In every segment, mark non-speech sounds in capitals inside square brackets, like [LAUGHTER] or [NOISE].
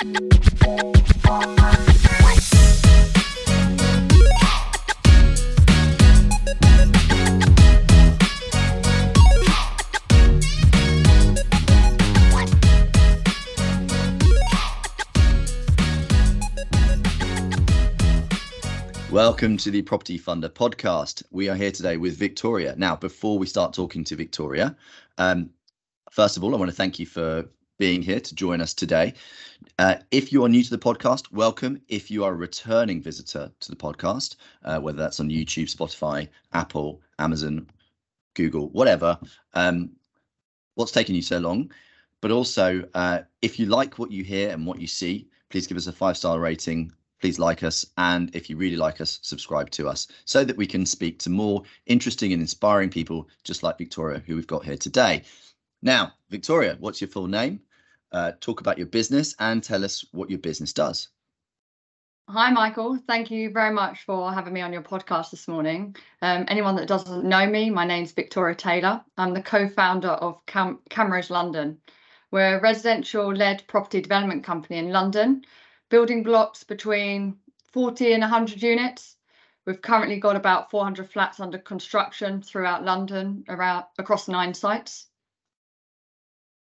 Welcome to the Property Funder podcast. We are here today with Victoria. Now, before we start talking to Victoria, um, first of all, I want to thank you for being here to join us today. Uh, if you are new to the podcast, welcome. If you are a returning visitor to the podcast, uh, whether that's on YouTube, Spotify, Apple, Amazon, Google, whatever, um, what's taken you so long? But also, uh, if you like what you hear and what you see, please give us a five star rating. Please like us. And if you really like us, subscribe to us so that we can speak to more interesting and inspiring people just like Victoria, who we've got here today. Now, Victoria, what's your full name? Uh, talk about your business and tell us what your business does. Hi, Michael. Thank you very much for having me on your podcast this morning. Um, anyone that doesn't know me, my name's Victoria Taylor. I'm the co founder of Cam- Camrose London. We're a residential led property development company in London, building blocks between 40 and 100 units. We've currently got about 400 flats under construction throughout London, around across nine sites.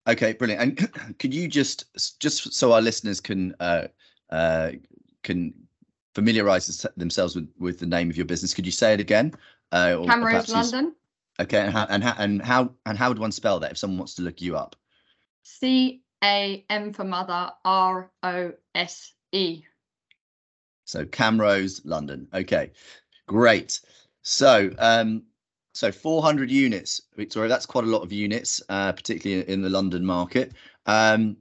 Okay, brilliant. And [CLEARS THROAT] could you just just so our listeners can uh, uh, can familiarize themselves with with the name of your business, could you say it again? Uh, Camrose London. Okay, and how, and how and how and how would one spell that if someone wants to look you up? C A M for mother R O S E. So Camrose London. Okay, great. So um, so 400 units, Victoria, that's quite a lot of units, uh, particularly in the London market. Um,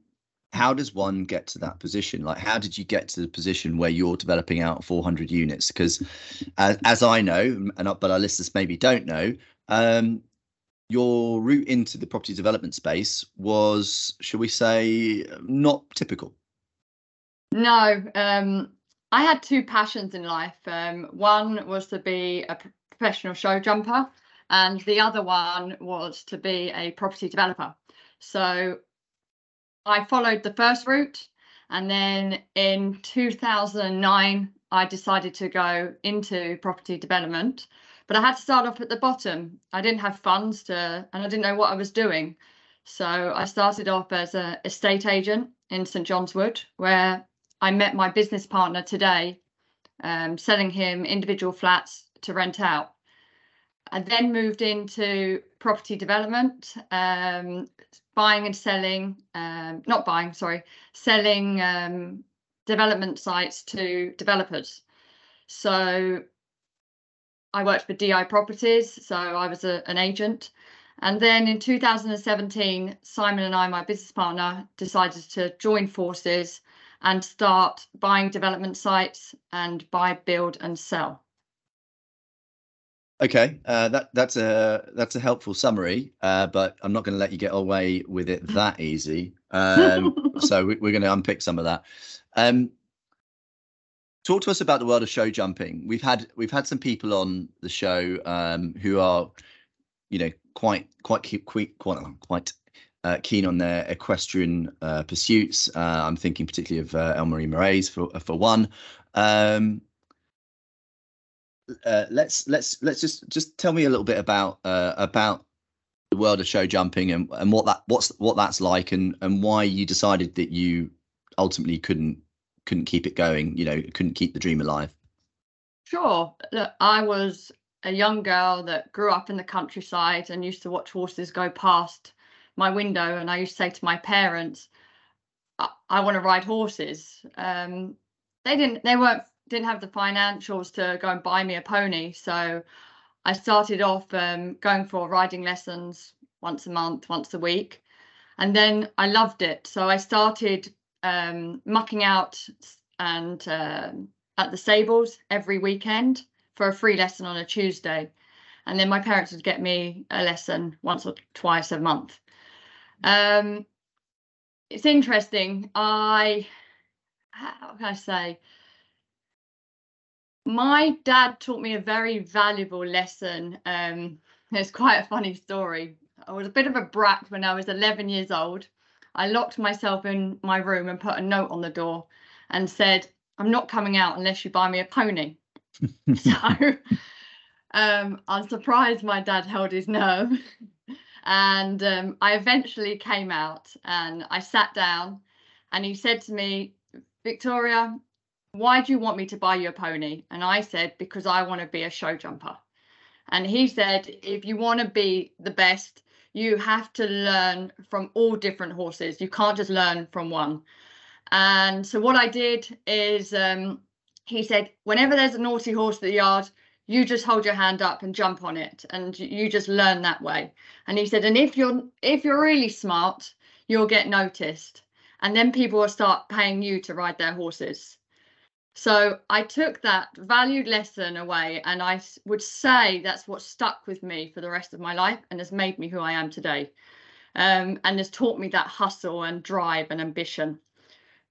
how does one get to that position? Like, how did you get to the position where you're developing out 400 units? Because, as, as I know, and but our listeners maybe don't know, um, your route into the property development space was, shall we say, not typical. No, um, I had two passions in life. Um, one was to be a professional show jumper and the other one was to be a property developer. So I followed the first route, and then in 2009, I decided to go into property development. But I had to start off at the bottom. I didn't have funds to, and I didn't know what I was doing. So I started off as an estate agent in St John's Wood, where I met my business partner today, um, selling him individual flats to rent out. I then moved into property development, um, buying and selling, um, not buying, sorry, selling um, development sites to developers. So I worked for DI Properties, so I was a, an agent. And then in 2017, Simon and I, my business partner, decided to join forces and start buying development sites and buy, build, and sell. Okay, uh, that that's a that's a helpful summary, uh, but I'm not going to let you get away with it [LAUGHS] that easy. Um, so we, are going to unpick some of that. Um, talk to us about the world of show jumping. We've had we've had some people on the show um, who are, you know, quite quite quite quite quite uh, keen on their equestrian uh, pursuits. Uh, I'm thinking particularly of uh, Elmarie Moraes for for one. Um, uh, let's let's let's just just tell me a little bit about uh, about the world of show jumping and, and what that what's what that's like and and why you decided that you ultimately couldn't couldn't keep it going you know couldn't keep the dream alive. Sure. Look i was a young girl that grew up in the countryside and used to watch horses go past my window and i used to say to my parents i, I want to ride horses. Um, they didn't they weren't didn't have the financials to go and buy me a pony. So I started off um, going for riding lessons once a month, once a week. And then I loved it. So I started um, mucking out and uh, at the stables every weekend for a free lesson on a Tuesday. And then my parents would get me a lesson once or twice a month. Um, it's interesting. I, how can I say? My dad taught me a very valuable lesson. Um, it's quite a funny story. I was a bit of a brat when I was 11 years old. I locked myself in my room and put a note on the door and said, I'm not coming out unless you buy me a pony. [LAUGHS] so um, I'm surprised my dad held his nerve. and um, I eventually came out and I sat down and he said to me, Victoria, why do you want me to buy you a pony? And I said, because I want to be a show jumper. And he said, if you want to be the best, you have to learn from all different horses. You can't just learn from one. And so what I did is um, he said, whenever there's a naughty horse at the yard, you just hold your hand up and jump on it and you just learn that way and he said and if you're if you're really smart you'll get noticed and then people will start paying you to ride their horses so I took that valued lesson away, and I would say that's what stuck with me for the rest of my life and has made me who I am today. Um, and has taught me that hustle and drive and ambition.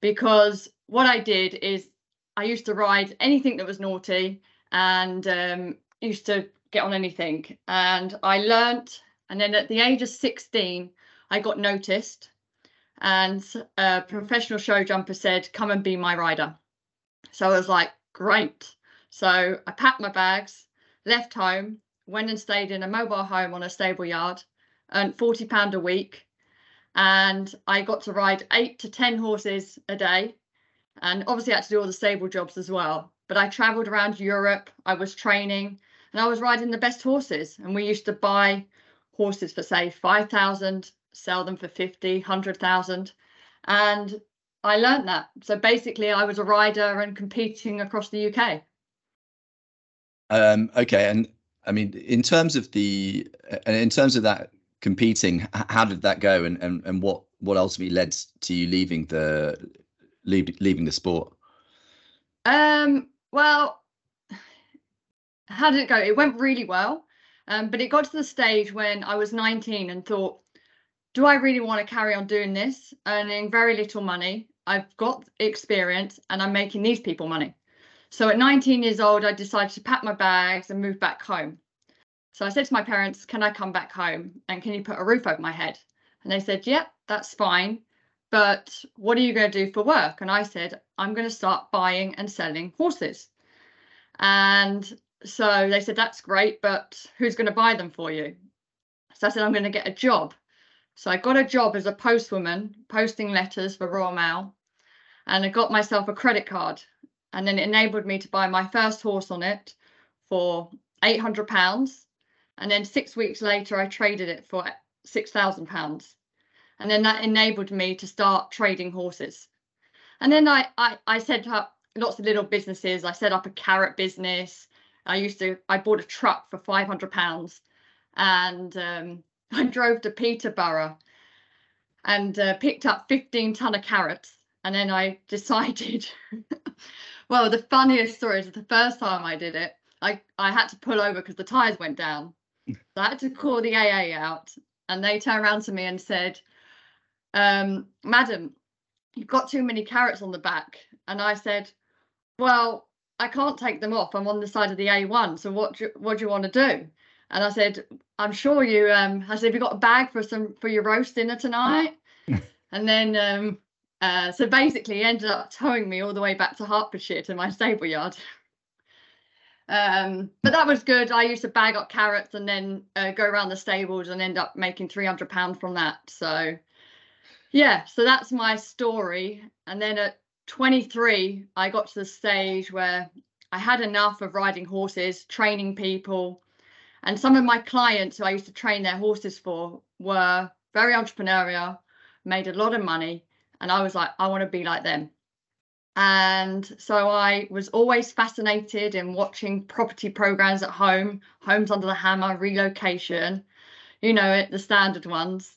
Because what I did is I used to ride anything that was naughty and um, used to get on anything. And I learnt, and then at the age of 16, I got noticed, and a professional show jumper said, Come and be my rider so I was like, great. So I packed my bags, left home, went and stayed in a mobile home on a stable yard, earned £40 a week. And I got to ride eight to 10 horses a day. And obviously, I had to do all the stable jobs as well. But I traveled around Europe, I was training, and I was riding the best horses. And we used to buy horses for, say, 5,000, sell them for 50, 100,000. And I learned that. So basically, I was a rider and competing across the UK. Um, okay, and I mean, in terms of the, and in terms of that competing, how did that go, and and and what what ultimately led to you leaving the leave, leaving the sport? Um. Well, how did it go? It went really well, um, but it got to the stage when I was 19 and thought, do I really want to carry on doing this, earning very little money? I've got experience and I'm making these people money. So at 19 years old, I decided to pack my bags and move back home. So I said to my parents, Can I come back home and can you put a roof over my head? And they said, Yep, yeah, that's fine. But what are you going to do for work? And I said, I'm going to start buying and selling horses. And so they said, That's great, but who's going to buy them for you? So I said, I'm going to get a job. So I got a job as a postwoman, posting letters for Royal Mail, and I got myself a credit card. And then it enabled me to buy my first horse on it for £800. And then six weeks later, I traded it for £6,000. And then that enabled me to start trading horses. And then I, I, I set up lots of little businesses. I set up a carrot business. I used to, I bought a truck for £500 and um, [LAUGHS] I drove to Peterborough and uh, picked up 15 ton of carrots. And then I [LAUGHS] decided, well, the funniest story is the first time I did it, I, I had to pull over because the tires went down. So I had to call the AA out and they turned around to me and said, um, Madam, you've got too many carrots on the back. And I said, Well, I can't take them off. I'm on the side of the A1. So what do, what do you want to do? And I said, I'm sure you um I said, have you got a bag for some for your roast dinner tonight? [LAUGHS] and then um uh so basically he ended up towing me all the way back to Hertfordshire to my stable yard. um but that was good. I used to bag up carrots and then uh, go around the stables and end up making 300 pounds from that. So yeah, so that's my story. And then at 23, I got to the stage where I had enough of riding horses, training people, and some of my clients who I used to train their horses for were very entrepreneurial, made a lot of money. And I was like, I want to be like them. And so I was always fascinated in watching property programs at home, Homes Under the Hammer, relocation, you know the standard ones.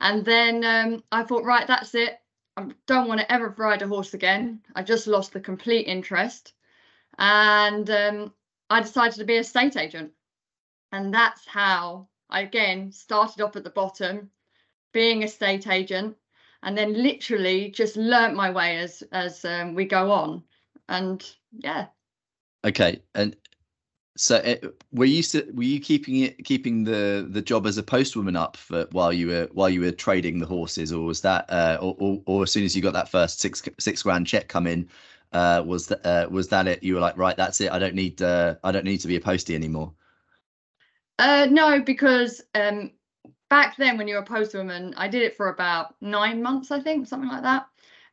And then um, I thought, right, that's it. I don't want to ever ride a horse again. I just lost the complete interest. And um, I decided to be a state agent. And that's how I again started off at the bottom, being a state agent, and then literally just learnt my way as as um, we go on. And yeah. Okay, and So it, were you were you keeping it keeping the the job as a postwoman up for while you were while you were trading the horses, or was that uh, or, or, or as soon as you got that first six six grand check come in, uh, was that uh, was that it? You were like, right, that's it. I don't need uh, I don't need to be a postie anymore. Uh, no, because um, back then when you were a postwoman, I did it for about nine months, I think, something like that.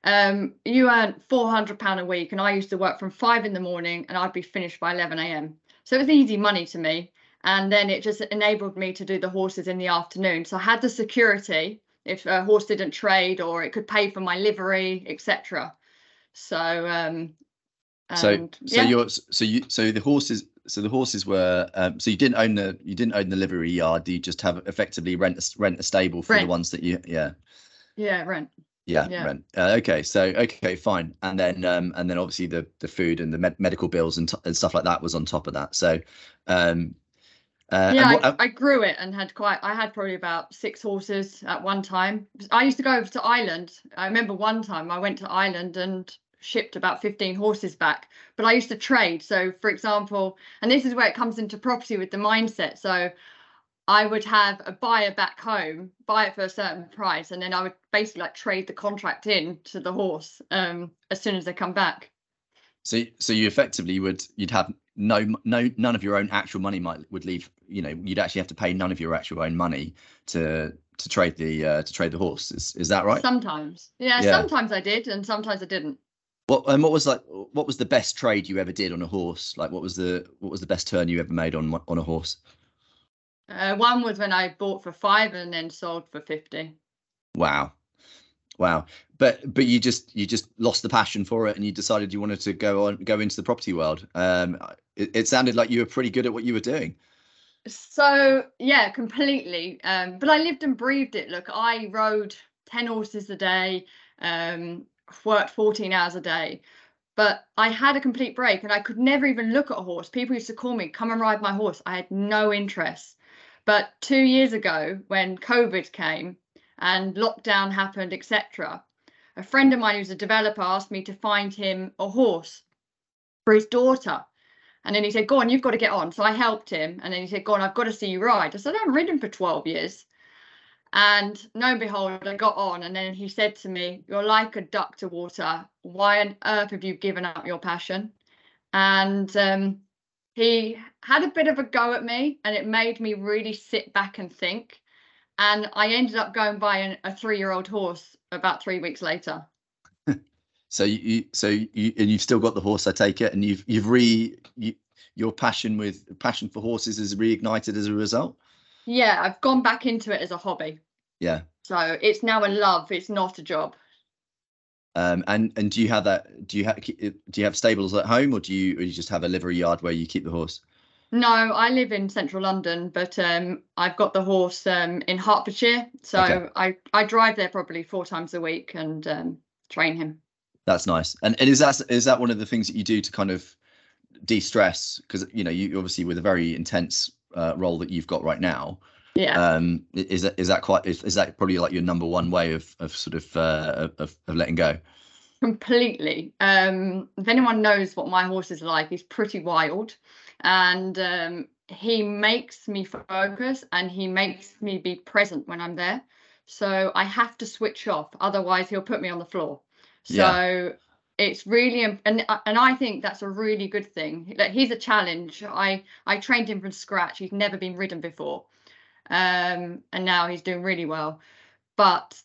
Um, you earned four hundred pound a week, and I used to work from five in the morning, and I'd be finished by eleven a.m. So it was easy money to me. And then it just enabled me to do the horses in the afternoon. So I had the security if a horse didn't trade, or it could pay for my livery, etc. So um, so so yeah. you're so you so the horses so the horses were um, so you didn't own the you didn't own the livery yard you just have effectively rent a, rent a stable for rent. the ones that you yeah yeah rent yeah, yeah. rent uh, okay so okay fine and then um and then obviously the the food and the med- medical bills and, t- and stuff like that was on top of that so um uh, yeah, what, I, uh, I, grew it and had quite. I had probably about six horses at one time. I used to go over to Ireland. I remember one time I went to Ireland and shipped about 15 horses back but i used to trade. So for example and this is where it comes into property with the mindset. So i would have a buyer back home buy it for a certain price and then i would basically like trade the contract in to the horse um as soon as they come back. So so you effectively would you'd have no no none of your own actual money might would leave you know you'd actually have to pay none of your actual own money to to trade the uh, to trade the horse. Is, is that right? Sometimes. Yeah, yeah. sometimes i did and sometimes i didn't what and what was like? What was the best trade you ever did on a horse? Like, what was the what was the best turn you ever made on on a horse? Uh, one was when I bought for five and then sold for fifty. Wow, wow! But but you just you just lost the passion for it, and you decided you wanted to go on go into the property world. Um, it, it sounded like you were pretty good at what you were doing. So yeah, completely. Um, but I lived and breathed it. Look, I rode ten horses a day. Um, worked 14 hours a day but I had a complete break and I could never even look at a horse. People used to call me, come and ride my horse. I had no interest. But two years ago, when COVID came and lockdown happened, etc., a friend of mine who's a developer asked me to find him a horse for his daughter. And then he said, Go on, you've got to get on. So I helped him. And then he said, Go on, I've got to see you ride. I said, I haven't ridden for 12 years. And lo and behold, I got on, and then he said to me, You're like a duck to water. Why on earth have you given up your passion? And um, he had a bit of a go at me, and it made me really sit back and think. And I ended up going buying a three year old horse about three weeks later. [LAUGHS] so you, so you, and you've still got the horse, I take it, and you've, you've re, you, your passion with passion for horses is reignited as a result yeah i've gone back into it as a hobby. Yeah. So it's now a love it's not a job. Um and and do you have that do you have do you have stables at home or do you or you just have a livery yard where you keep the horse? No i live in central london but um i've got the horse um in hertfordshire. So okay. i i drive there probably four times a week and um train him. That's nice. And, and is that is that one of the things that you do to kind of de-stress? Because you know you obviously with a very intense uh, role that you've got right now yeah. um is that is that quite is, is that probably like your number one way of of sort of uh of, of letting go? Completely. Um if anyone knows what my horse is like he's pretty wild and um he makes me focus and he makes me be present when i'm there. So i have to switch off otherwise he'll put me on the floor. So yeah it's really and and I think that's a really good thing. Like he's a challenge. I I trained him from scratch. He's never been ridden before, um, and now he's doing really well. But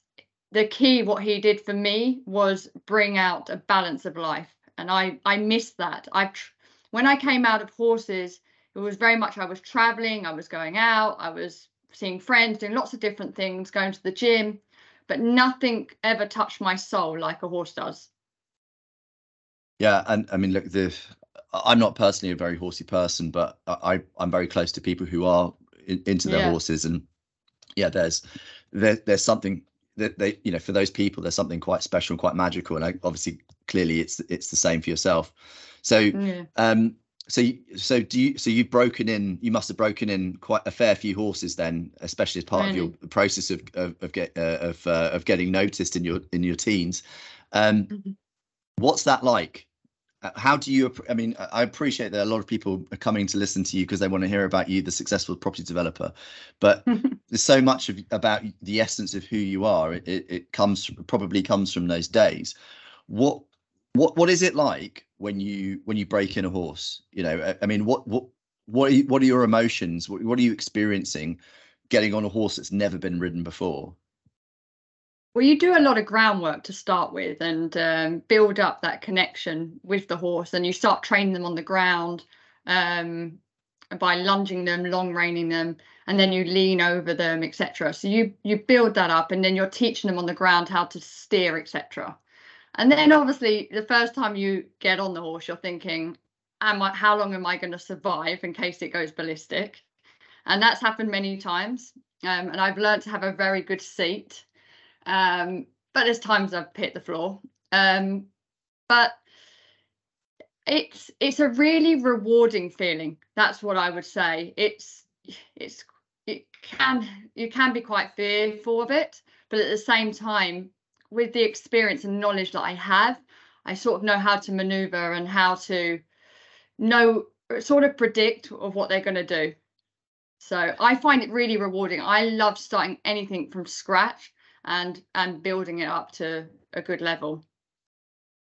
the key, what he did for me, was bring out a balance of life, and I I missed that. I when I came out of horses, it was very much I was traveling, I was going out, I was seeing friends, doing lots of different things, going to the gym, but nothing ever touched my soul like a horse does yeah, and I mean, look, the I'm not personally a very horsey person, but I I'm very close to people who are in, into their yeah. horses, and yeah, there's there, there's something that they you know for those people there's something quite special and quite magical, and I, obviously clearly it's it's the same for yourself. So yeah. um so so do you so you've broken in you must have broken in quite a fair few horses then especially as part really? of your process of of, of get uh, of uh, of getting noticed in your in your teens um mm-hmm what's that like? Uh, how do you i mean i appreciate that a lot of people are coming to listen to you because they want to hear about you the successful property developer but [LAUGHS] there's so much of about the essence of who you are. It, it comes probably comes from those days. What what what is it like when you when you break in a horse? You know i, I mean what what what are, you, what are your emotions? What, what are you experiencing getting on a horse that's never been ridden before well, you do a lot of groundwork to start with and um, build up that connection with the horse, and you start training them on the ground um, by lunging them, long reining them, and then you lean over them, etc. So you you build that up, and then you're teaching them on the ground how to steer, etc. And then obviously the first time you get on the horse, you're thinking, am I, how long am I going to survive in case it goes ballistic? And that's happened many times. Um, and I've learned to have a very good seat um, but there's times I've hit the floor. Um, but it's it's a really rewarding feeling. That's what I would say. It's it's it can you can be quite fearful of it, but at the same time, with the experience and knowledge that I have, I sort of know how to maneuver and how to know sort of predict of what they're going to do. So I find it really rewarding. I love starting anything from scratch and and building it up to a good level.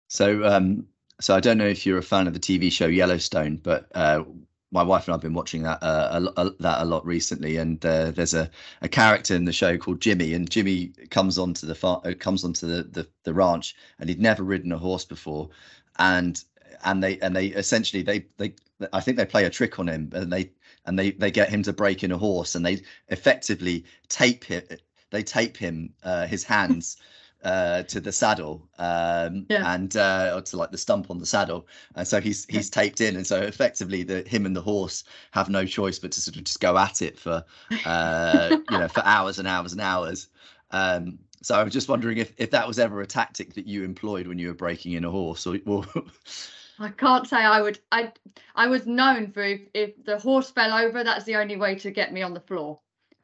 So um so I don't know if you're a fan of the TV show Yellowstone, but uh, my wife and I've been watching that uh, a, a, that a lot recently, and uh, there's a, a character in the show called Jimmy, and Jimmy comes onto the far, uh, comes onto the, the the ranch, and he'd never ridden a horse before, and and they and they essentially they they I think they play a trick on him, and they and they they get him to break in a horse, and they effectively tape it they tape him uh, his hands [LAUGHS] uh, to the saddle um, yeah. and uh, or to like the stump on the saddle, and so he's he's taped in, and so effectively the him and the horse have no choice but to sort of just go at it for uh, you know for hours and hours and hours. Um, so I was just wondering if if that was ever a tactic that you employed when you were breaking in a horse, or, or [LAUGHS] I can't say I would. I I was known for if, if the horse fell over, that's the only way to get me on the floor.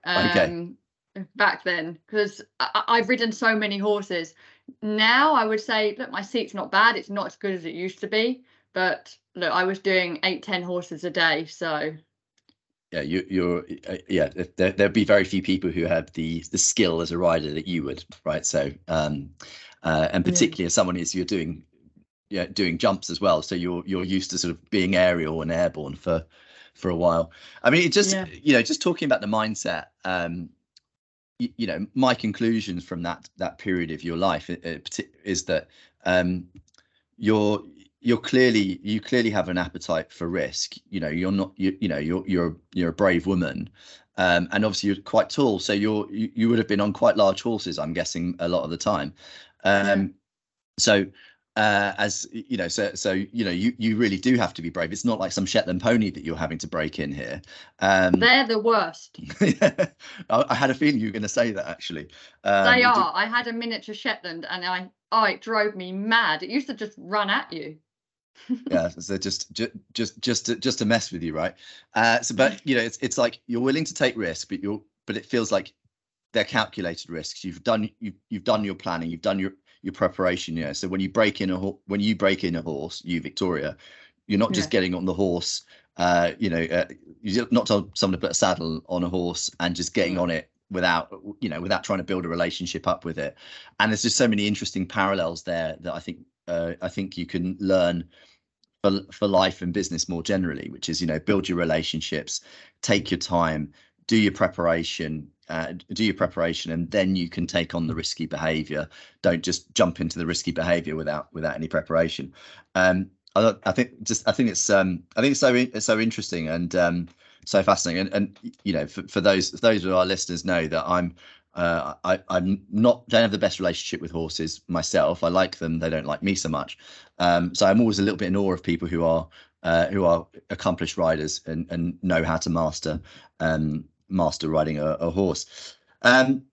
Um, okay back then because I've ridden so many horses. Now I would say, look, my seat's not bad. It's not as good as it used to be, but look, I was doing eight, ten horses a day, so. Yeah, you, you're. Uh, yeah, there, there'd be very few people who have the the skill as a rider that you would, right? So, um, uh, and particularly yeah. as someone is, you're doing, yeah, doing jumps as well. So you're you're used to sort of being aerial and airborne for for a while. I mean, it just yeah. you know, just talking about the mindset. Um, you, you know my conclusions from that that period of your life is that um, you're you're clearly you clearly have an appetite for risk. You know you're not you, you know you're you're you're a brave woman. Um, and obviously you're quite tall so you're you, you would have been on quite large horses i'm guessing a lot of the time. Um, so uh, as you know, so so you know, you you really do have to be brave. It's not like some Shetland pony that you're having to break in here. Um, They're the worst. [LAUGHS] I, I, had a feeling you were going to say that actually. Um, they are. I had a miniature Shetland, and I oh, it drove me mad. It used to just run at you. [LAUGHS] yeah, so just just just just to, just to mess with you, right? Uh, so, but you know, it's it's like you're willing to take risk, but you're but it feels like they're calculated risks. You've done you've you've done your planning, you've done your your preparation. Yeah. So when you break in a when you break in a horse, you Victoria, you're not just yeah. getting on the horse. Uh, you know, uh, you're not told someone to put a saddle on a horse and just getting on it without you know without trying to build a relationship up with it. And there's just so many interesting parallels there that I think uh, I think you can learn for for life and business more generally, which is you know build your relationships, take your time, do your preparation, uh, do your preparation and then you can take on the risky behavior. Don't just jump into the risky behavior without without any preparation. Um, I, I, think just i think it's um, i think it's so it's so interesting and um, so fascinating. And, and you know for, for those those of our listeners know that i'm uh, I, I'm not don't have the best relationship with horses myself. I like them; they don't like me so much. Um, so I'm always a little bit in awe of people who are uh, who are accomplished riders and, and know how to master um, master riding a, a horse. Um,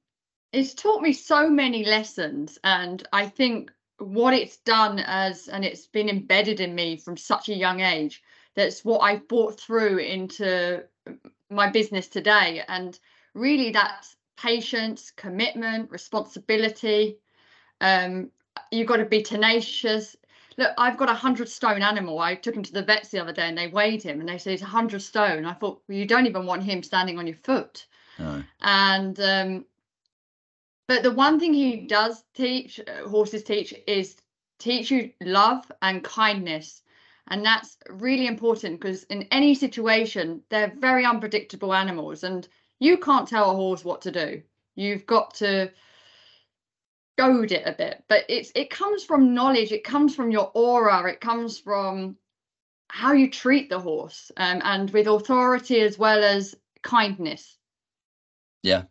it's taught me so many lessons, and I think what it's done as, and it's been embedded in me from such a young age. That's what I've brought through into my business today, and really that's patience, commitment, responsibility. Um, you've got to be tenacious. Look, I've got a hundred stone animal. I took him to the vets the other day and they weighed him and they said he's a hundred stone. I thought, well, you don't even want him standing on your foot. No. And um, but the one thing he does teach, uh, horses teach, is teach you love and kindness. And that's really important because in any situation, they're very unpredictable animals and you can't tell a horse what to do. You've got to goad it a bit, but it's it comes from knowledge, it comes from your aura, it comes from how you treat the horse um, and with authority as well as kindness. Yeah.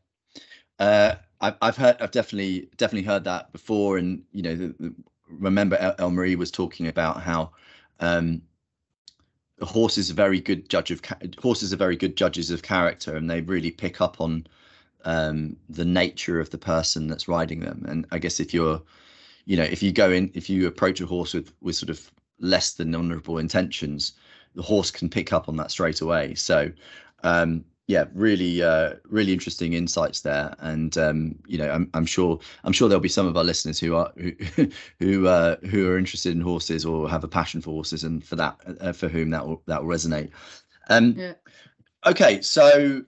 Uh, I've, I've heard, I've definitely, definitely heard that before. And, you know, the, the, remember El, El Marie was talking about how um, a horse is a very good judge of, horses are very good judges of character and they really pick up on um, the nature of the person that's riding them. And I guess if you're, you know, if you go in, if you approach a horse with, with sort of less than honourable intentions, the horse can pick up on that straight away. So, um, yeah, really, uh, really interesting insights there, and um, you know, I'm, I'm sure, I'm sure there'll be some of our listeners who are who [LAUGHS] who uh, who are interested in horses or have a passion for horses, and for that, uh, for whom that will that will resonate. Um, yeah. Okay, so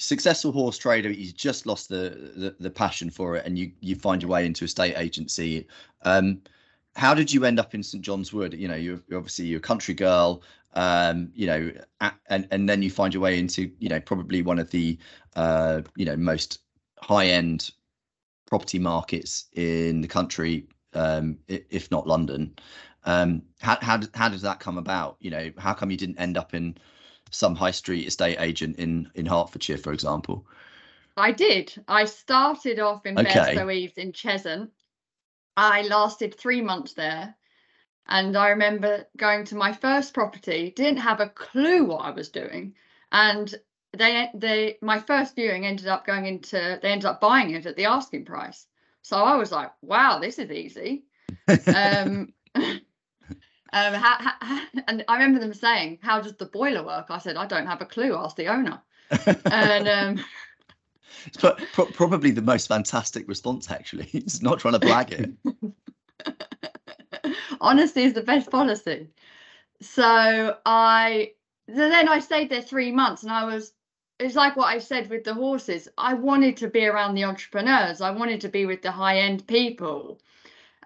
successful horse trader, you just lost the, the, the passion for it, and you you find your way into a state agency. Um, how did you end up in St John's Wood? You know, you're, you're obviously you're a country girl um, you know, and and then you find your way into, you know, probably one of the, uh, you know, most high end property markets in the country, um, if not London. Um, how how how does that come about? You know, how come you didn't end up in some high street estate agent in in Hertfordshire, for example? I did. I started off in okay. Eves in Cheshunt. I lasted three months there and I remember going to my first property, didn't have a clue what I was doing. And they they my first viewing ended up going into they ended up buying it at the asking price. So I was like, wow, this is easy. [LAUGHS] um, [LAUGHS] um how, how, and I remember them saying, "How does the boiler work?" I said, "I don't have a clue. Ask the owner." and um, [LAUGHS] pro- probably the most fantastic response. Actually, [LAUGHS] it's not trying to blag it. [LAUGHS] honesty is the best policy. So I then I stayed there three months and I was it's like what I said with the horses. I wanted to be around the entrepreneurs. I wanted to be with the high end people.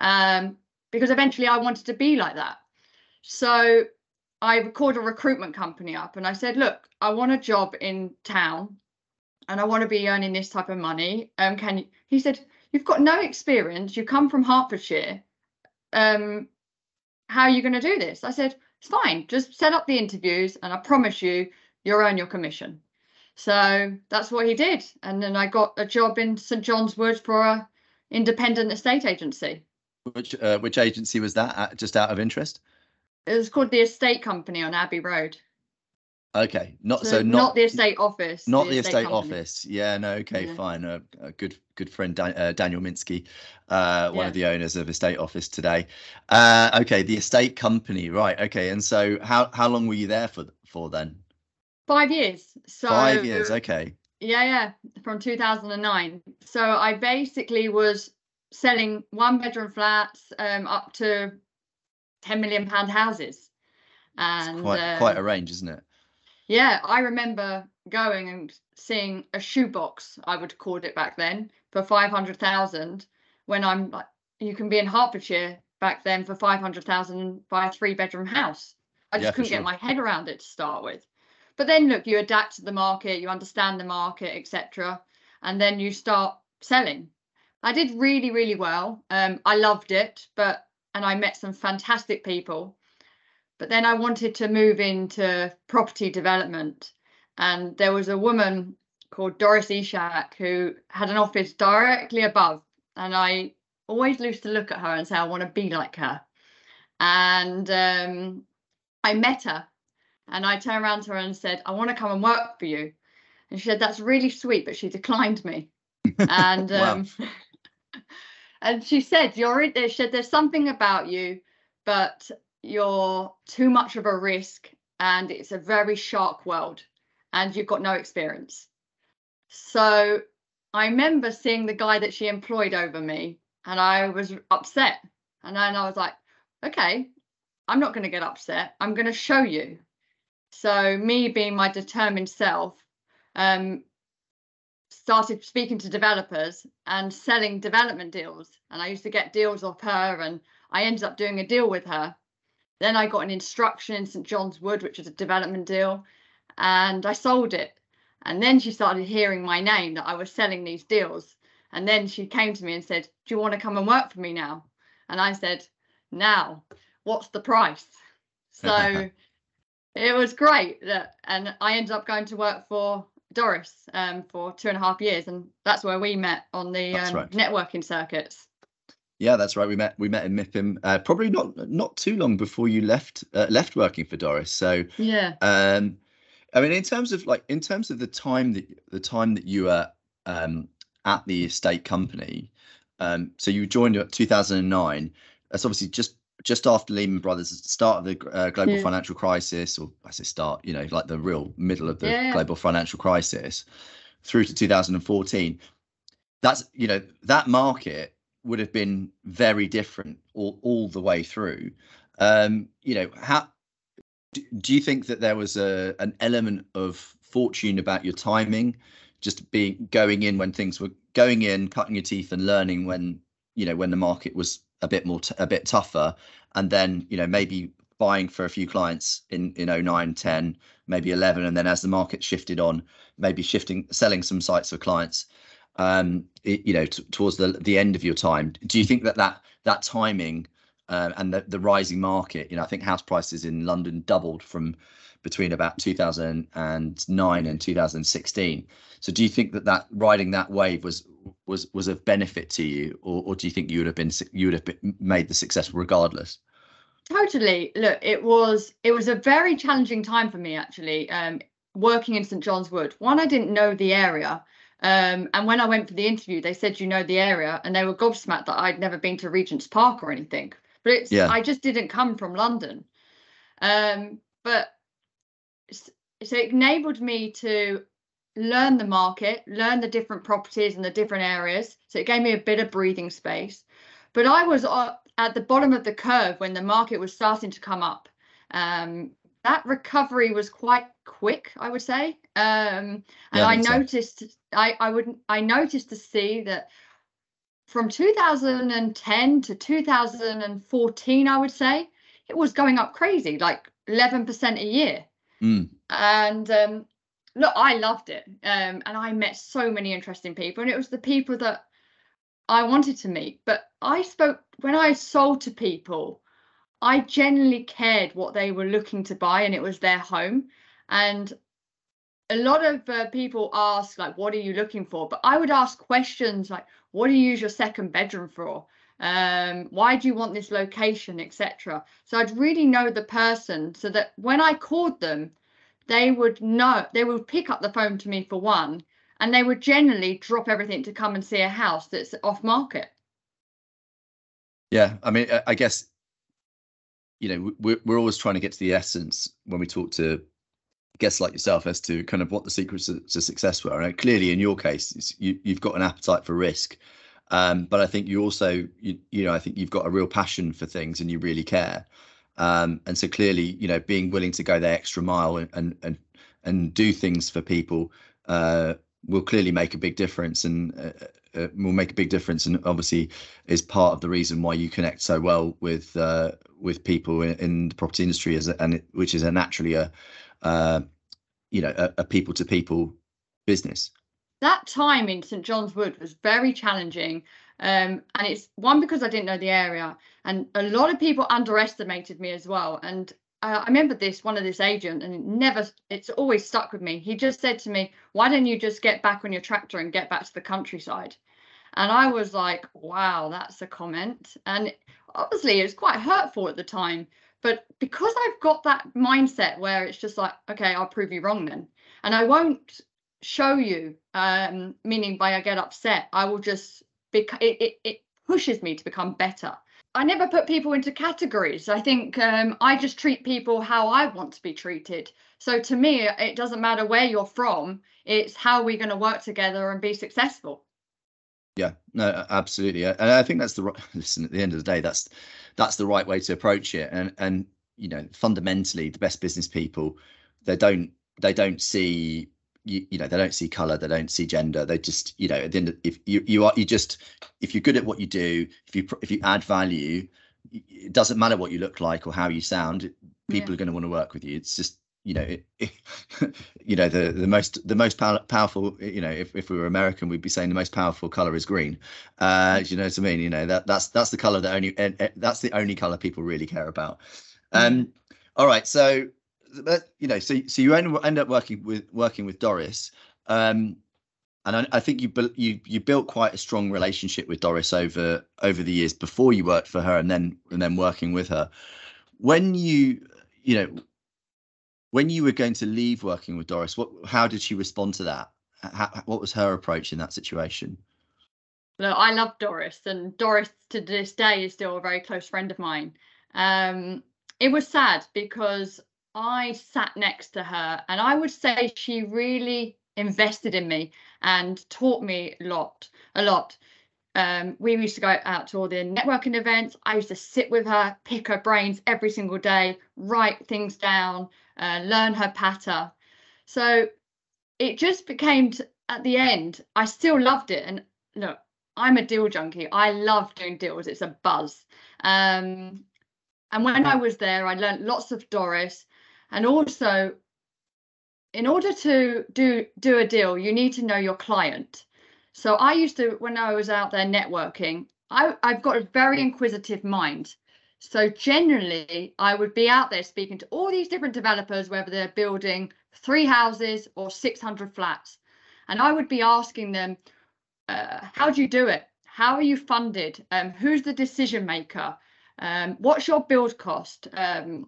Um, because eventually I wanted to be like that. So I called a recruitment company up and I said, look, I want a job in town and I want to be earning this type of money. Um, can you? He said, you've got no experience. You come from Hertfordshire. Um, how are you going to do this? I said, it's fine. Just set up the interviews and I promise you, you'll earn your commission. So that's what he did. And then I got a job in St John's Wood for a independent estate agency. Which uh, which agency was that? Just out of interest. It was called the Estate Company on Abbey Road. Okay, not so, so not, not, the estate office. Not the, the estate, estate office. Yeah, no. Okay, yeah. fine. Uh, a good good friend Dan, uh, Daniel Minsky, uh, one yeah. of the owners of Estate Office today. Uh, okay, the estate company, right? Okay, and so how how long were you there for for then? Five years. So five years. Okay. Yeah, yeah, from 2009. So I basically was selling one bedroom flats um, up to 10 million pound houses. And it's quite quite a range, isn't it? Yeah, I remember going and seeing a shoebox, I would call it back then, for 500,000 when I'm like, you can be in Hertfordshire back then for 500,000 by a three bedroom house. I just yeah, couldn't sure. get my head around it to start with. But then look, you adapt to the market, you understand the market, etc. And then you start selling. I did really, really well. Um, I loved it, but and I met some fantastic people but then I wanted to move into property development. And there was a woman called Doris Ishak who had an office directly above. And I always used to look at her and say, I want to be like her. And um, I met her and I turned around to her and said, I want to come and work for you. And she said, That's really sweet, but she declined me. [LAUGHS] and um, and she said, You're there. She said, There's something about you, but you're too much of a risk and it's a very shark world and you've got no experience. So I remember seeing the guy that she employed over me and I was upset. And then I was like, okay, I'm not going to get upset. I'm going to show you. So me being my determined self, um, started speaking to developers and selling development deals. And I used to get deals off her, and I ended up doing a deal with her. Then I got an instruction in St John's Wood, which was a development deal, and I sold it. And then she started hearing my name that I was selling these deals. And then she came to me and said, Do you want to come and work for me now? And I said, Now, what's the price? [LAUGHS] So it was great. That, and I ended up going to work for Doris um, for two and a half years. And that's where we met on the um, right. networking circuits. Yeah, that's right. We met we met in MIPIM uh, probably not not too long before you left uh, left working for Doris. So yeah. Um, I mean, in terms of like in terms of the time that the time that you were um, at the estate company, um, so you joined at 2009. That's obviously just just after Lehman Brothers, the start of the uh, global yeah. financial crisis, or I say start, you know, like the real middle of the yeah. global financial crisis, through to 2014. That's you know that market would have been very different all all the way through. Um, you know, how do you think that there was a an element of fortune about your timing, just being going in when things were going in, cutting your teeth, and learning when you know when the market was a bit more t- a bit tougher. And then you know maybe buying for a few clients in in 09 10 maybe 11 and then as the market shifted on maybe shifting selling some sites for clients um it, you know t- towards the the end of your time. Do you think that that that timing uh, and the, the rising market you know i think house prices in london doubled from between about 2009 and 2016 so do you think that that riding that wave was was was of benefit to you, or, or do you think you would have been you would have been, made the success regardless? Totally. Look, it was it was a very challenging time for me actually. Um, working in St John's Wood. One, I didn't know the area. Um, and when I went for the interview, they said you know the area, and they were gobsmacked that I'd never been to Regent's Park or anything. But it's yeah. I just didn't come from London. Um, but so it enabled me to learn the market, learn the different properties and the different areas. So it gave me a bit of breathing space. But I was uh, at the bottom of the curve when the market was starting to come up. Um, that recovery was quite quick, I would say. Um, and yeah, I, I noticed, so. I, I would, I noticed to see that from 2010 to 2014, I would say it was going up crazy, like 11% a year. Mm. And um, look, I loved it. Um, and I met so many interesting people, and it was the people that I wanted to meet. But I spoke when I sold to people, I generally cared what they were looking to buy, and it was their home. And a lot of uh, people ask, like, what are you looking for? But I would ask questions like, what do you use your second bedroom for? Um, why do you want this location, etc. So I'd really know the person so that when I called them, they would know they would pick up the phone to me for one and they would generally drop everything to come and see a house that's off market yeah i mean i guess you know we're, we're always trying to get to the essence when we talk to guests like yourself as to kind of what the secrets to, success were. And clearly in your case you, you've got an appetite for risk. Um, but i think you also you, you know i think you've got a real passion for things and you really care. Um, and so clearly, you know, being willing to go the extra mile and and and, and do things for people uh, will clearly make a big difference and uh, uh, will make a big difference. And obviously is part of the reason why you connect so well with uh, with people in, in, the property industry as a, and it, which is a naturally a uh, you know a, people to people business that time in St John's Wood was very challenging um, and it's one because I didn't know the area, and a lot of people underestimated me as well. And I, I remember this one of this agent, and it never, it's always stuck with me. He just said to me, "Why don't you just get back on your tractor and get back to the countryside?" And I was like, "Wow, that's a comment." And obviously, it was quite hurtful at the time. But because I've got that mindset where it's just like, okay, I'll prove you wrong then, and I won't show you, um, meaning by I get upset, I will just bec- it, it, it pushes me to become better. I never put people into categories. I think um, I just treat people how I want to be treated. So to me, it doesn't matter where you're from, it's how we're going to work together and be successful. Yeah, no, absolutely, and I think that's the right. [LAUGHS] Listen, at the end of the day, that's that's the right way to approach it, and and you know, fundamentally, the best business people, they don't they don't see you, you know they don't see color they don't see gender they just you know at the end of, if you you are you just if you're good at what you do if you if you add value it doesn't matter what you look like or how you sound people yeah. are going to want to work with you it's just you know it, [LAUGHS] it, you know the the most the most pow- powerful you know if, if we were american we'd be saying the most powerful color is green. Uh you know what i mean? You know that that's that's the color that only that's the only color people really care about. Um all right so but you know, so so you end, end up working with working with Doris, um, and I, I think you you you built quite a strong relationship with Doris over over the years before you worked for her, and then and then working with her. When you you know when you were going to leave working with Doris, what how did she respond to that? How, what was her approach in that situation? Look, I love Doris, and Doris to this day is still a very close friend of mine. Um, it was sad because I sat next to her, and I would say she really invested in me and taught me a lot, a lot. Um, we used to go out to all the networking events. I used to sit with her, pick her brains every single day, write things down, uh, learn her patter. So it just became to, at the end, I still loved it. And look, I'm a deal junkie. I love doing deals. It's a buzz. Um, and when I was there, I learned lots of Doris. And also, in order to do do a deal, you need to know your client. So I used to, when I was out there networking, I, I've got a very inquisitive mind. So generally, I would be out there speaking to all these different developers, whether they're building three houses or 600 flats. And I would be asking them, uh, how do you do it? How are you funded? Um, who's the decision maker? Um, what's your build cost? Um,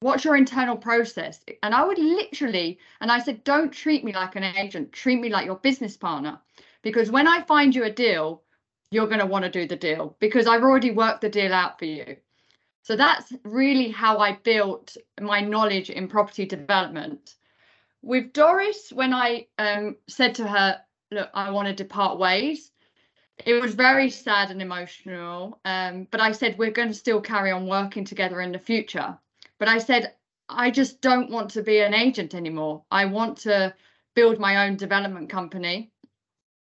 what's your internal process and i would literally and i said don't treat me like an agent treat me like your business partner because when i find you a deal you're going to want to do the deal because i've already worked the deal out for you so that's really how i built my knowledge in property development with doris when i um, said to her look i want to depart ways it was very sad and emotional um, but i said we're going to still carry on working together in the future but I said, I just don't want to be an agent anymore. I want to build my own development company.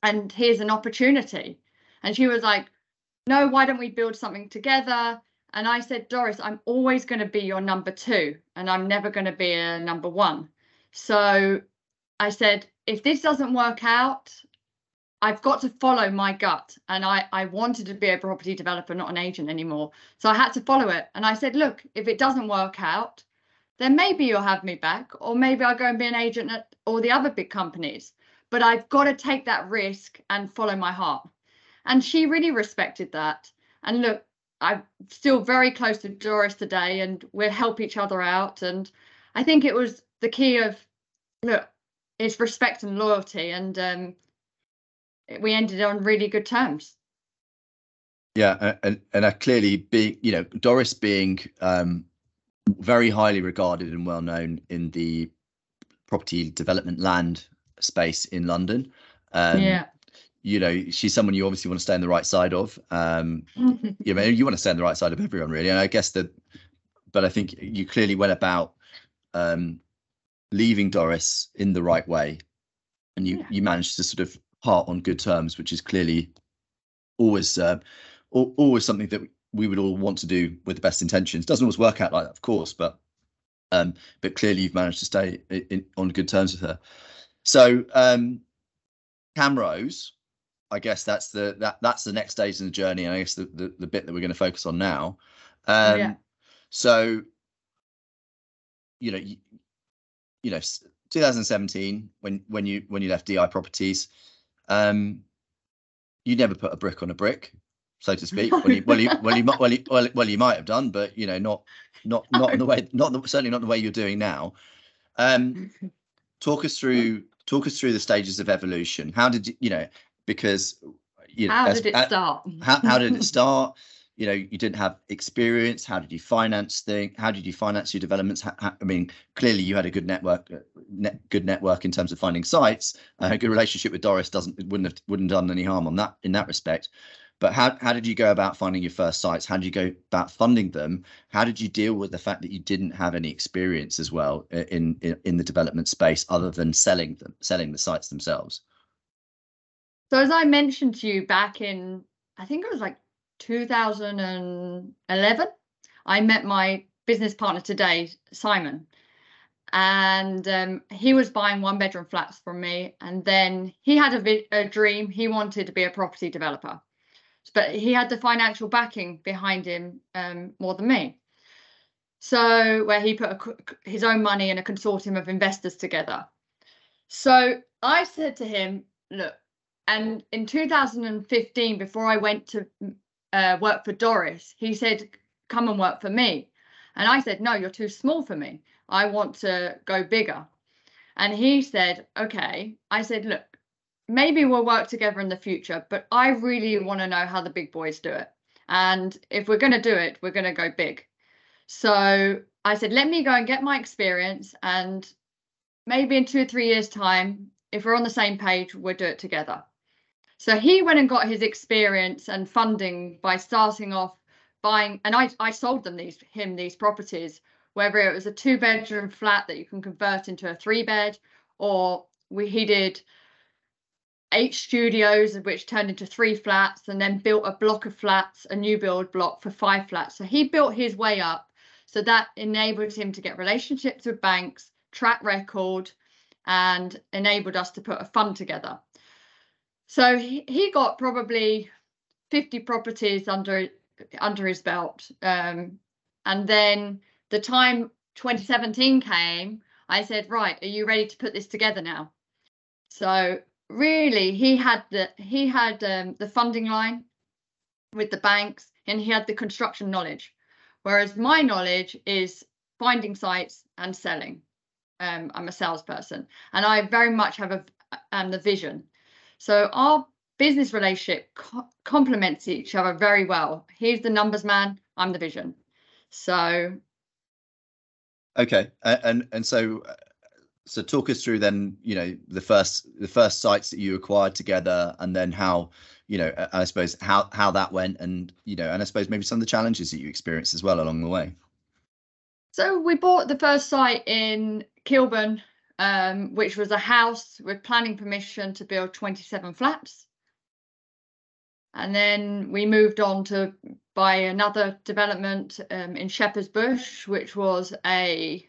And here's an opportunity. And she was like, No, why don't we build something together? And I said, Doris, I'm always going to be your number two, and I'm never going to be a number one. So I said, if this doesn't work out, I've got to follow my gut. And I, I wanted to be a property developer, not an agent anymore. So I had to follow it. And I said, look, if it doesn't work out, then maybe you'll have me back, or maybe I'll go and be an agent at all the other big companies. But I've got to take that risk and follow my heart. And she really respected that. And look, I'm still very close to Doris today, and we'll help each other out. And I think it was the key of look, it's respect and loyalty. And um, we ended on really good terms. Yeah, and and I clearly being you know Doris being um, very highly regarded and well known in the property development land space in London. Um, yeah. You know, she's someone you obviously want to stay on the right side of. Um, [LAUGHS] you know, you want to stay on the right side of everyone, really. And I guess that, but I think you clearly went about um, leaving Doris in the right way, and you yeah. you managed to sort of part on good terms, which is clearly always uh, always something that we would all want to do with the best intentions. Doesn't always work out like that, of course, but um, but clearly you've managed to stay in, on good terms with her. So um, Camrose, I guess that's the that that's the next stage in the journey, and I guess the the, the bit that we're going to focus on now. Um, yeah. So you know you, you know 2017 when when you when you left DI Properties um, you never put a brick on a brick, so to speak. well, you, well, you, [LAUGHS] well, you, well, you, well, well, you might have done, but you know, not, not, [LAUGHS] not in the way, not the, certainly not the way you're doing now. Um, [LAUGHS] talk us through, talk us through the stages of evolution. How did you, you know, because you know, how did it start? How, how did it [LAUGHS] start? you know you didn't have experience. How did you finance thing how did you finance your developments? How, how, i mean clearly you had a good network uh, net, good network in terms of finding sites. Uh, a good relationship with doris doesn't wouldn't have wouldn't done any harm on that in that respect. But how, how did you go about finding your first sites? How did you go about funding them? How did you deal with the fact that you didn't have any experience as well in in, in the development space other than selling them selling the sites themselves so as i mentioned to you back in i think it was like 2011, I met my business partner today, Simon, and um, he was buying one bedroom flats from me. And then he had a, a, dream. He wanted to be a property developer, but he had the financial backing behind him um, more than me. So, where he put a, his own money and a consortium of investors together. So I said to him, look, and in 2015, before I went to uh, work for Doris. He said, come and work for me. And I said, no, you're too small for me. I want to go bigger. And he said, okay. I said, look, maybe we'll work together in the future, but I really want to know how the big boys do it. And if we're going to do it, we're going to go big. So I said, let me go and get my experience. And maybe in two or three years' time, if we're on the same page, we'll do it together. So he went and got his experience and funding by starting off buying, and I, I sold them these him these properties, whether it was a two bedroom flat that you can convert into a three bed, or we he did eight studios which turned into three flats and then built a block of flats, a new build block for five flats. So he built his way up. So that enabled him to get relationships with banks, track record, and enabled us to put a fund together. So he, he got probably 50 properties under under his belt. Um, and then the time 2017 came, I said, right, are you ready to put this together now? So really he had the he had um, the funding line with the banks and he had the construction knowledge. Whereas my knowledge is finding sites and selling. Um, I'm a salesperson and I very much have a and the vision. So our business relationship co- complements each other very well. He's the numbers man, I'm the vision. So okay, and and so uh, so talk us through then, you know, the first the first sites that you acquired together and then how you know i suppose how how that went and you know and i suppose maybe some of the challenges that you experienced as well along the way so we bought the first site in kilburn um, which was a house with planning permission to build 27 flats. And then we moved on to buy another development um, in Shepherd's Bush, which was a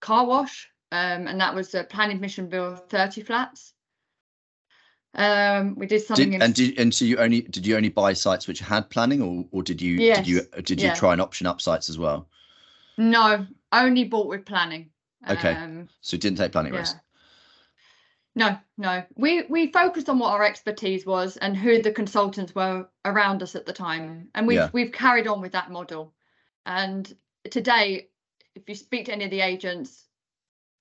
car wash, um, and that was a planning permission build 30 flats. Um, we did something. Did, and did, and so you only did you only buy sites which had planning, or or did you yes. did you did you yeah. try and option up sites as well? No, only bought with planning. Okay. Um, so you didn't take planning yeah. risk. No, no. We we focused on what our expertise was and who the consultants were around us at the time, and we've yeah. we've carried on with that model. And today, if you speak to any of the agents,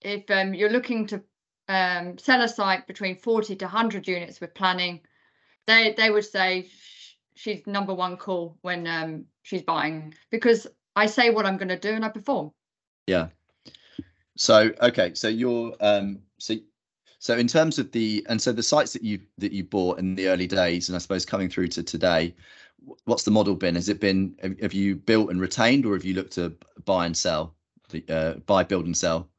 if um, you're looking to um, sell a site between 40 to 100 units with planning, they they would say she's number one call when um, she's buying because I say what I'm going to do and I perform. Yeah, so okay, so you're um so so in terms of the and so the sites that you that you bought in the early days and I suppose coming through to today, what's the model been? Has it been have you built and retained or have you looked to buy and sell? The uh, buy, build and sell.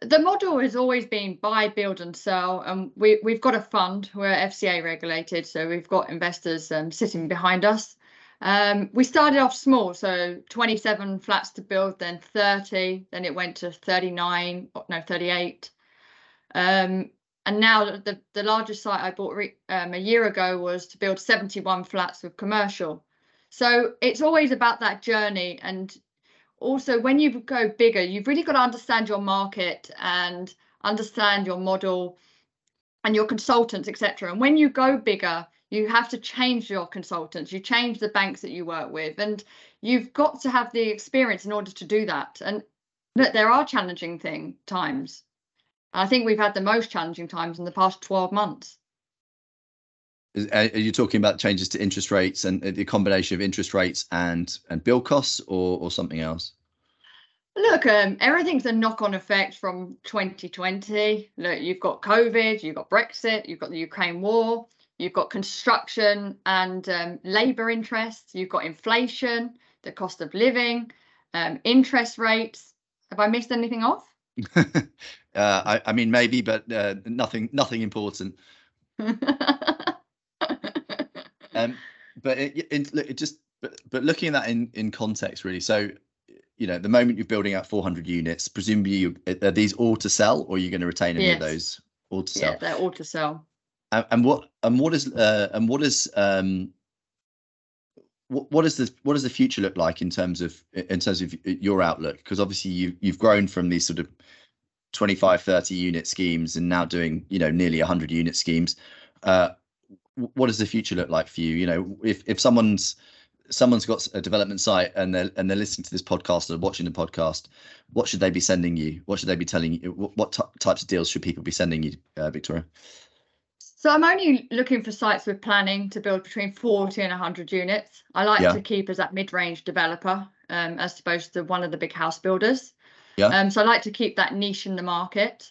The model has always been buy, build and sell, and we we've got a fund. We're FCA regulated, so we've got investors um, sitting behind us. Um, we started off small, so 27 flats to build, then 30, then it went to 39, no, 38. Um, and now the, the largest site I bought um, a year ago was to build 71 flats with commercial. So it's always about that journey. And also, when you go bigger, you've really got to understand your market and understand your model and your consultants, etc. And when you go bigger, you have to change your consultants you change the banks that you work with and you've got to have the experience in order to do that and look there are challenging thing times i think we've had the most challenging times in the past 12 months are you talking about changes to interest rates and the combination of interest rates and and bill costs, or or something else? Look, um, everything's a knock-on effect from 2020. Look, you've got COVID, you've got Brexit, you've got the Ukraine war, you've got construction and um, labour interests, you've got inflation, the cost of living, um, interest rates. Have I missed anything off? [LAUGHS] uh, I, I, mean, maybe, but uh, nothing, nothing important. [LAUGHS] um, but it, it, it, just, but, but looking at that in in context, really. So, you know, the moment you're building out 400 units, presumably you, are these all to sell, or are you going to retain any yes. of those all to sell? Yeah, they're all to sell. And, what and what is uh, and what is um what, what does the what does the future look like in terms of in terms of your outlook? Because obviously you you've grown from these sort of 25 30 unit schemes and now doing you know nearly 100 unit schemes. Uh, what does the future look like for you? You know if if someone's someone's got a development site and they're and they're listening to this podcast or watching the podcast what should they be sending you? What should they be telling you? What, what types of deals should people be sending you uh, victoria so I'm only looking for sites with planning to build between 40 and 100 units. I like yeah. to keep as that mid-range developer um, as opposed to one of the big house builders. Yeah. Um, so I like to keep that niche in the market.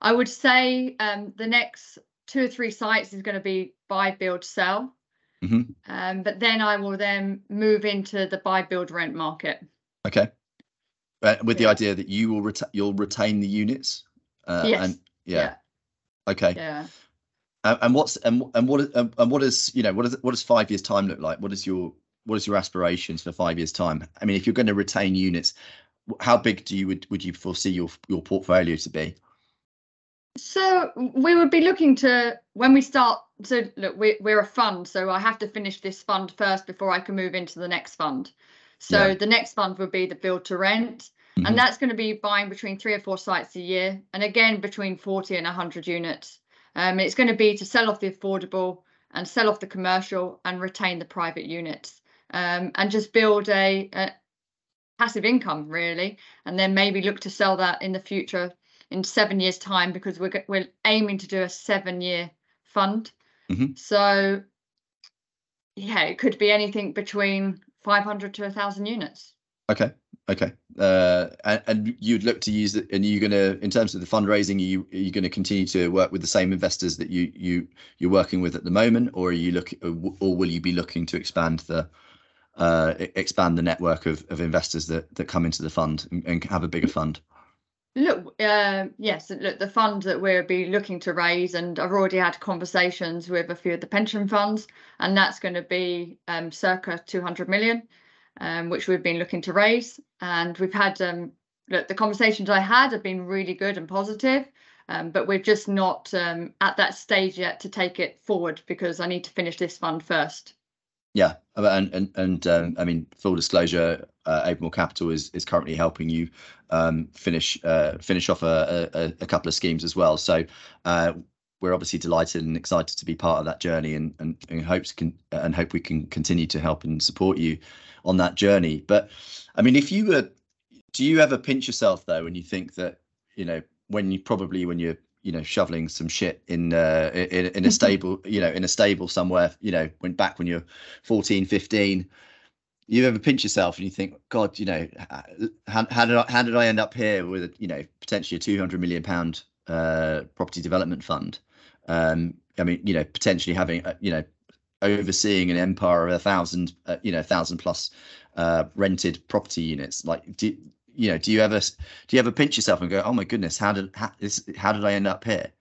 I would say um, the next two or three sites is going to be buy, build, sell. Mm-hmm. Um, but then I will then move into the buy, build, rent market. Okay. Uh, with yeah. the idea that you will reta- you'll retain the units. Uh, yes. And, yeah. yeah. Okay. Yeah. And what's and and what and, and what is you know what is what does five years time look like? What is your what is your aspirations for five years time? I mean, if you're going to retain units, how big do you would would you foresee your your portfolio to be? So we would be looking to when we start. So look, we, we're a fund, so I have to finish this fund first before I can move into the next fund. So yeah. the next fund would be the build to rent, mm-hmm. and that's going to be buying between three or four sites a year, and again between forty and hundred units. Um, it's going to be to sell off the affordable and sell off the commercial and retain the private units. Um, and just build a, a, passive income really and then maybe look to sell that in the future in seven years time because we're we're aiming to do a seven year fund. Mm-hmm. so yeah it could be anything between 500 to a thousand units. Okay Okay. Uh, and, you'd look to use it, and you're going to, in terms of the fundraising, you are you going to continue to work with the same investors that you you you're working with at the moment, or are you look, or will you be looking to expand the uh, expand the network of, of investors that that come into the fund and, and have a bigger fund? Look, uh, yes, look, the fund that we'll be looking to raise, and I've already had conversations with a few of the pension funds, and that's going to be um, circa 200 million um, which we've been looking to raise. And we've had um, look, the conversations I had have been really good and positive, um, but we're just not um, at that stage yet to take it forward because I need to finish this fund first. Yeah, and and and um, I mean, full disclosure, uh, Capital is is currently helping you um, finish uh, finish off a, a, a, couple of schemes as well. So uh, we're obviously delighted and excited to be part of that journey, and and, and hopes can and hope we can continue to help and support you on that journey. But I mean, if you were, do you ever pinch yourself though when you think that you know when you probably when you're you know shoveling some shit in uh in, in a [LAUGHS] stable you know in a stable somewhere you know when back when you're 14 15 you ever pinch yourself and you think god you know how, how did i how did i end up here with a, you know potentially a 200 million pound uh property development fund um i mean you know potentially having uh, you know overseeing an empire of a thousand, uh, you know, thousand plus uh, rented property units. Like, do you know? Do you ever do you ever pinch yourself and go, "Oh my goodness, how did how, is, how did I end up here?"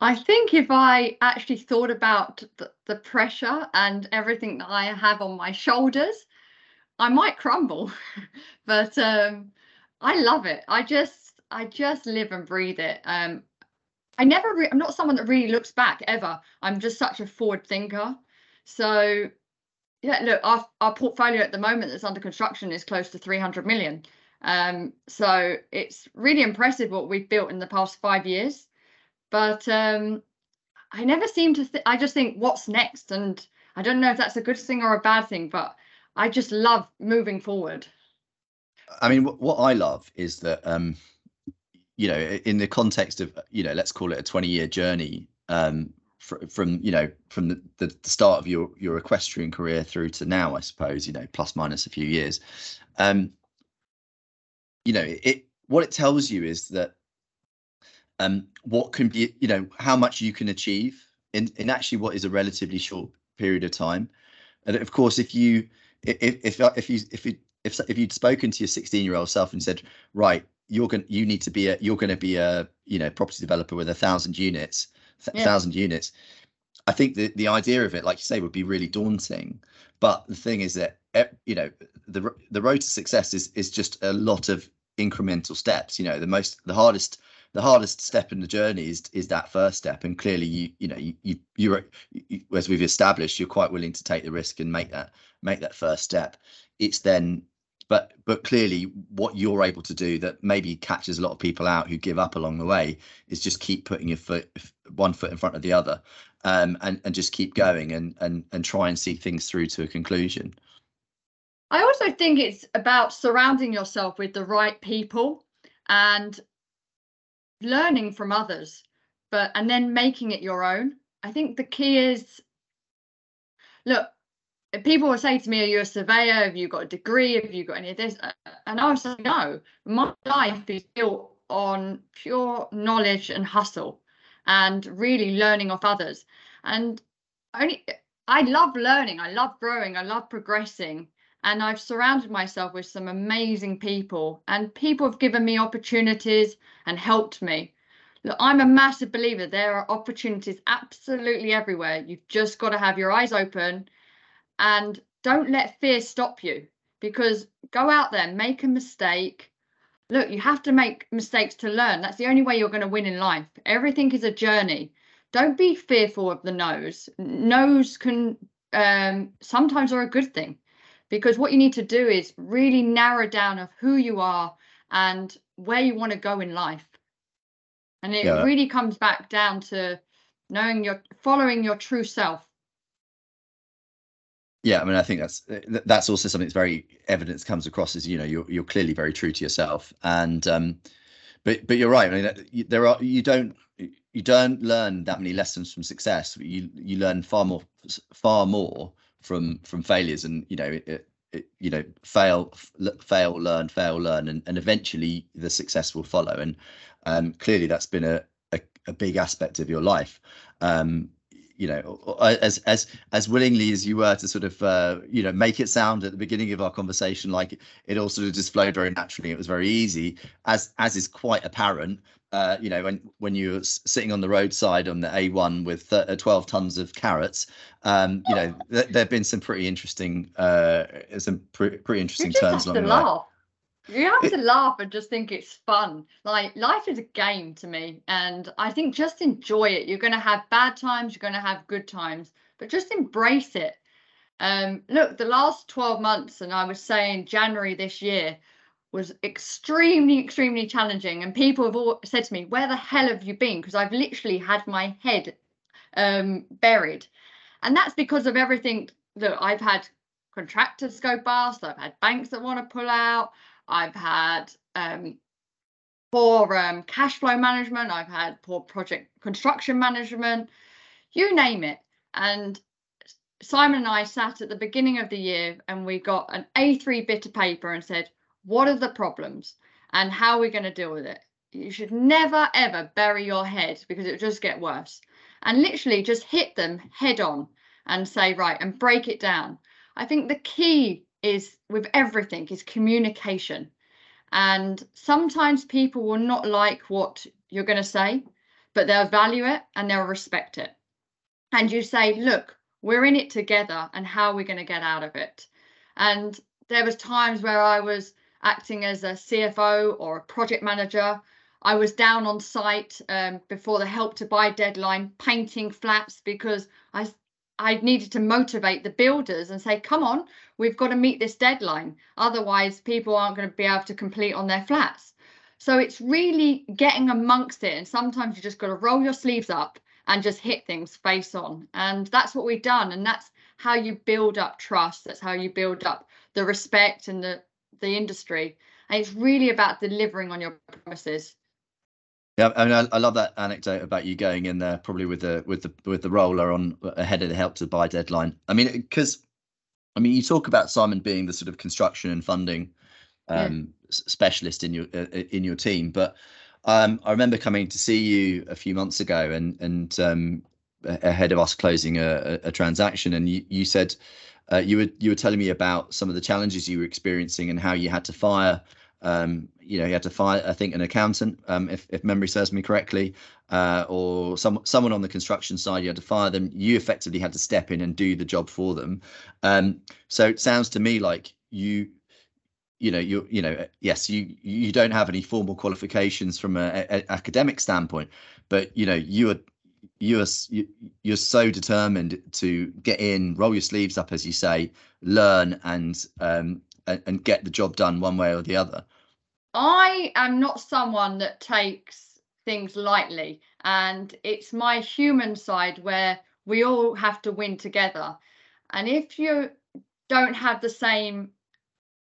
I think if I actually thought about the, the pressure and everything that I have on my shoulders, I might crumble. [LAUGHS] but um, I love it. I just I just live and breathe it. Um, I never, re- I'm not someone that really looks back ever. I'm just such a forward thinker. So, yeah, look, our, our portfolio at the moment that's under construction is close to 300 million. Um, so it's really impressive what we've built in the past five years. But um, I never seem to, th- I just think, what's next? And I don't know if that's a good thing or a bad thing, but I just love moving forward. I mean, what I love is that um, you know, in the context of, you know, let's call it a 20 year journey, um, fr- from you know from the, the, start of your your equestrian career through to now, I suppose you know plus minus a few years. Um, you know, it what it tells you is that um, what can be you know how much you can achieve in in actually what is a relatively short period of time, and of course if you if if if you if you if if you'd spoken to your 16 year old self and said right you're going you need to be a you're going to be a you know property developer with a thousand units th- yeah. thousand units. I think the the idea of it like you say would be really daunting. But the thing is that eh, you know the the road to success is is just a lot of incremental steps. You know the most the hardest the hardest step in the journey is is that first step. And clearly you you know you you you're you, as we've established you're quite willing to take the risk and make that make that first step. It's then but but clearly what you're able to do that maybe catches a lot of people out who give up along the way is just keep putting your foot one foot in front of the other um, and and just keep going and and and try and see things through to a conclusion. I also think it's about surrounding yourself with the right people and learning from others but and then making it your own. I think the key is look people will say to me, Are you a surveyor? Have you got a degree? Have you got any of this? Uh, uh, and I would say, No, my life is built on pure knowledge and hustle and really learning off others. And only I love learning, I love growing, I love progressing. And I've surrounded myself with some amazing people, and people have given me opportunities and helped me. Look, I'm a massive believer there are opportunities absolutely everywhere. You've just got to have your eyes open and don't let fear stop you because go out there, make a mistake. Look, you have to make mistakes to learn. That's the only way you're going to win in life. Everything is a journey. Don't be fearful of the no's. No's can um, sometimes are a good thing because what you need to do is really narrow down of who you are and where you want to go in life. And it yeah. really comes back down to knowing your following your true self yeah, I mean, I think that's that's also something that's very evidence comes across as you know you're you're clearly very true to yourself, and um, but but you're right. I mean, there are you don't you don't learn that many lessons from success. You you learn far more far more from from failures, and you know it, it, you know fail fail learn fail learn, and and eventually the success will follow. And um, clearly that's been a, a, a big aspect of your life. Um, you know as as as willingly as you were to sort of uh, you know make it sound at the beginning of our conversation like it all sort of just flowed very naturally. It was very easy as as is quite apparent uh, you know when when you're sitting on the roadside on the a1 with uh, 12 tons of carrots um you know th- there have been some pretty interesting uh some pre- pretty interesting turns along the way you have to laugh and just think it's fun. Like life is a game to me, and I think just enjoy it. You're going to have bad times, you're going to have good times, but just embrace it. Um, look, the last 12 months, and I was saying January this year was extremely, extremely challenging. And people have all said to me, "Where the hell have you been?" Because I've literally had my head um, buried, and that's because of everything that I've had contractors go bust. I've had banks that want to pull out. I've had um, poor um, cash flow management. I've had poor project construction management, you name it. And Simon and I sat at the beginning of the year and we got an A3 bit of paper and said, what are the problems and how are we going to deal with it? You should never ever bury your head because it will just get worse. And literally just hit them head on and say, right, and break it down. I think the key is with everything is communication. And sometimes people will not like what you're going to say, but they'll value it and they'll respect it. And you say, look, we're in it together and how are we going to get out of it? And there was times where I was acting as a CFO or a project manager. I was down on site um, before the help to buy deadline, painting flats because I I needed to motivate the builders and say, come on, we've got to meet this deadline. Otherwise, people aren't going to be able to complete on their flats. So it's really getting amongst it. And sometimes you just got to roll your sleeves up and just hit things face on. And that's what we've done. And that's how you build up trust. That's how you build up the respect and the, the industry. And it's really about delivering on your promises. Yeah, I mean, I, I, love that anecdote about you going in there probably with the with the with the roller on ahead of the help to buy deadline. I mean, because I mean, you talk about Simon being the sort of construction and funding um, yeah. specialist in your uh, in your team, but um, I remember coming to see you a few months ago, and and um, ahead of us closing a, a transaction, and you, you said uh, you were you were telling me about some of the challenges you were experiencing and how you had to fire um, you know, he had to fire, I think, an accountant, um, if, if memory serves me correctly, uh, or some someone on the construction side. You had to fire them. You effectively had to step in and do the job for them. Um, so it sounds to me like you, you know, you you know, yes, you you don't have any formal qualifications from an academic standpoint, but you know, you are you are you're so determined to get in, roll your sleeves up, as you say, learn and um, and, and get the job done one way or the other? I am not someone that takes things lightly, and it's my human side where we all have to win together. And if you don't have the same,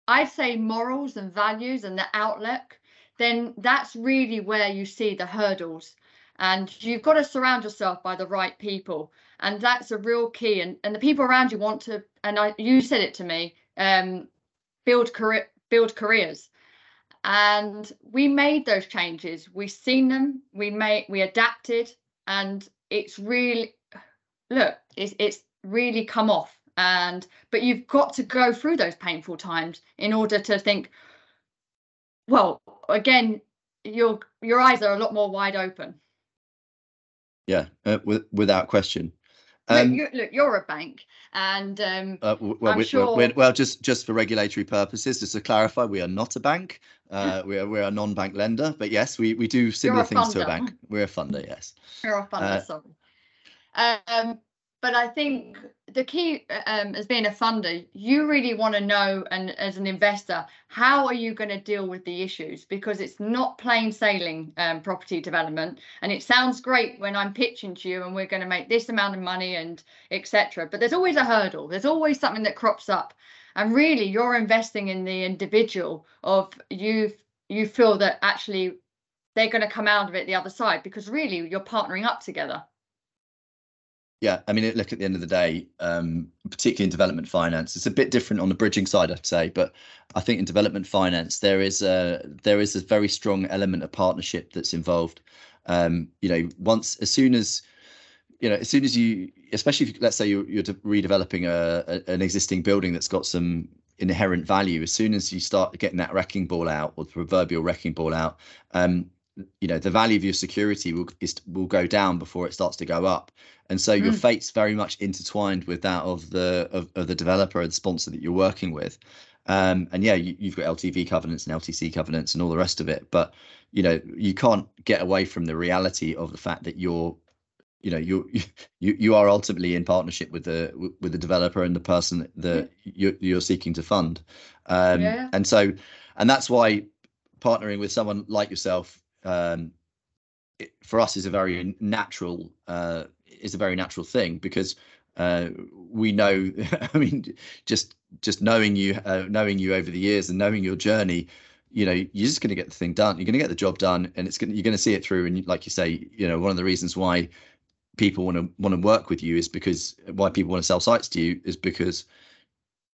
I'd say, morals and values and the outlook, then that's really where you see the hurdles. And you've got to surround yourself by the right people. And that's a real key. And, and the people around you want to, and I, you said it to me, um, build career build careers and we made those changes. We've seen them we made we adapted and it's really look it's, it's really come off. And but you've got to go through those painful times in order to think well again your your eyes are a lot more wide open. Yeah uh, without question um, look, you're, look, you're a bank, and um, uh, well, I'm we, sure. We're, well, just just for regulatory purposes, just to clarify, we are not a bank. Uh, [LAUGHS] we are we're a non-bank lender, but yes, we we do similar things to a bank. We're a funder, yes. You're a funder, uh, sorry. Um, but I think the key um, as being a funder, you really want to know, and as an investor, how are you going to deal with the issues? Because it's not plain sailing um, property development, and it sounds great when I'm pitching to you, and we're going to make this amount of money and etc. But there's always a hurdle. There's always something that crops up, and really, you're investing in the individual of you. You feel that actually they're going to come out of it the other side because really you're partnering up together. Yeah, I mean, look at the end of the day, um, particularly in development finance, it's a bit different on the bridging side, I'd say. But I think in development finance, there is a there is a very strong element of partnership that's involved. Um, you know, once as soon as you know, as soon as you, especially if let's say you're, you're redeveloping a, a, an existing building that's got some inherent value, as soon as you start getting that wrecking ball out or the proverbial wrecking ball out, um, you know the value of your security will is, will go down before it starts to go up and so mm. your fate's very much intertwined with that of the of, of the developer and the sponsor that you're working with um, and yeah you, you've got ltv covenants and ltc covenants and all the rest of it but you know you can't get away from the reality of the fact that you're you know you [LAUGHS] you you are ultimately in partnership with the with the developer and the person that yeah. you're, you're seeking to fund um, yeah. and so and that's why partnering with someone like yourself um, it, for us is a very natural uh, is a very natural thing because uh, we know [LAUGHS] i mean just just knowing you uh, knowing you over the years and knowing your journey you know you're just going to get the thing done. You're going to get the job done and it's going you're going to see it through. And like you say you know one of the reasons why people want to want to work with you is because why people want to sell sites to you is because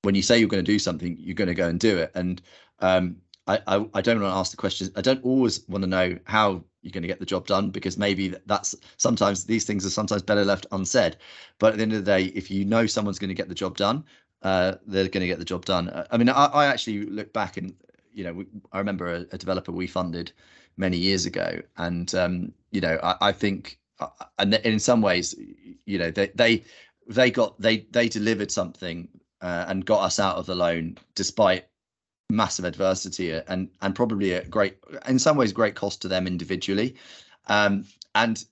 when you say you're going to do something you're going to go and do it. And um, I, I, I don't want to ask the questions. I don't always want to know how you're going to get the job done because maybe that's sometimes these things are sometimes better left unsaid. But at the end of the day, if you know someone's going to get the job done, uh, they're going to get the job done. Uh, I mean, I, I actually look back and you know, we, I remember a, a, developer we funded many years ago, and um, you know, I, I think, uh, and in some ways, you know, they they they got they they delivered something uh, and got us out of the loan despite massive adversity and and probably a great in some ways great cost to them individually. Um, and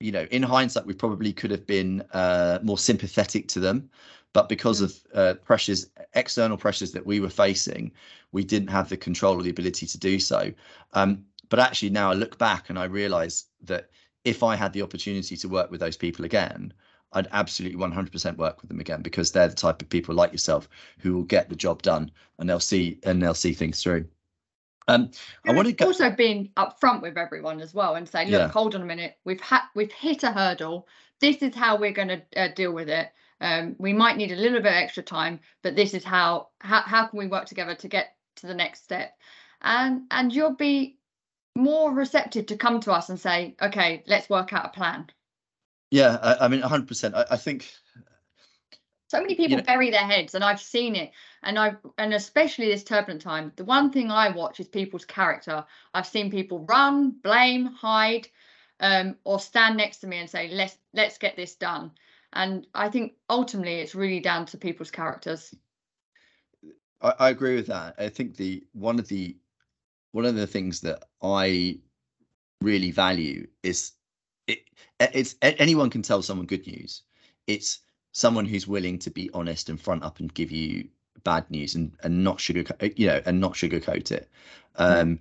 you know in hindsight we probably could have been uh, more sympathetic to them. But because of uh, pressures external pressures that we were facing we didn't have the control or the ability to do so. Um, but actually now i look back and i realize that if i had the opportunity to work with those people again I'd absolutely 100% work with them again because they're the type of people like yourself who will get the job done and they'll see and they'll see things through. Um, I want to go. also being upfront with everyone as well and say, look, Yeah. hold on a minute, we've had we've hit a hurdle. This is how we're going to uh, deal with it. Um, we might need a little bit extra time, but this is how how how can we work together to get to the next step, and and you'll be more receptive to come to us and say, okay, let's work out a plan. Yeah, I, I mean, 100%. I, I think so many people know- bury their heads and i've seen it and i and especially this turbulent time the one thing i watch is people's character i've seen people run blame hide um, or stand next to me and say let's let's get this done and i think ultimately it's really down to people's characters I, I agree with that. I think the one of the one of the things that I really value is it, it's anyone can tell someone good news. It's someone who's willing to be honest and front up and give you bad news and and not sugarcoat you know and not sugarcoat it. Um,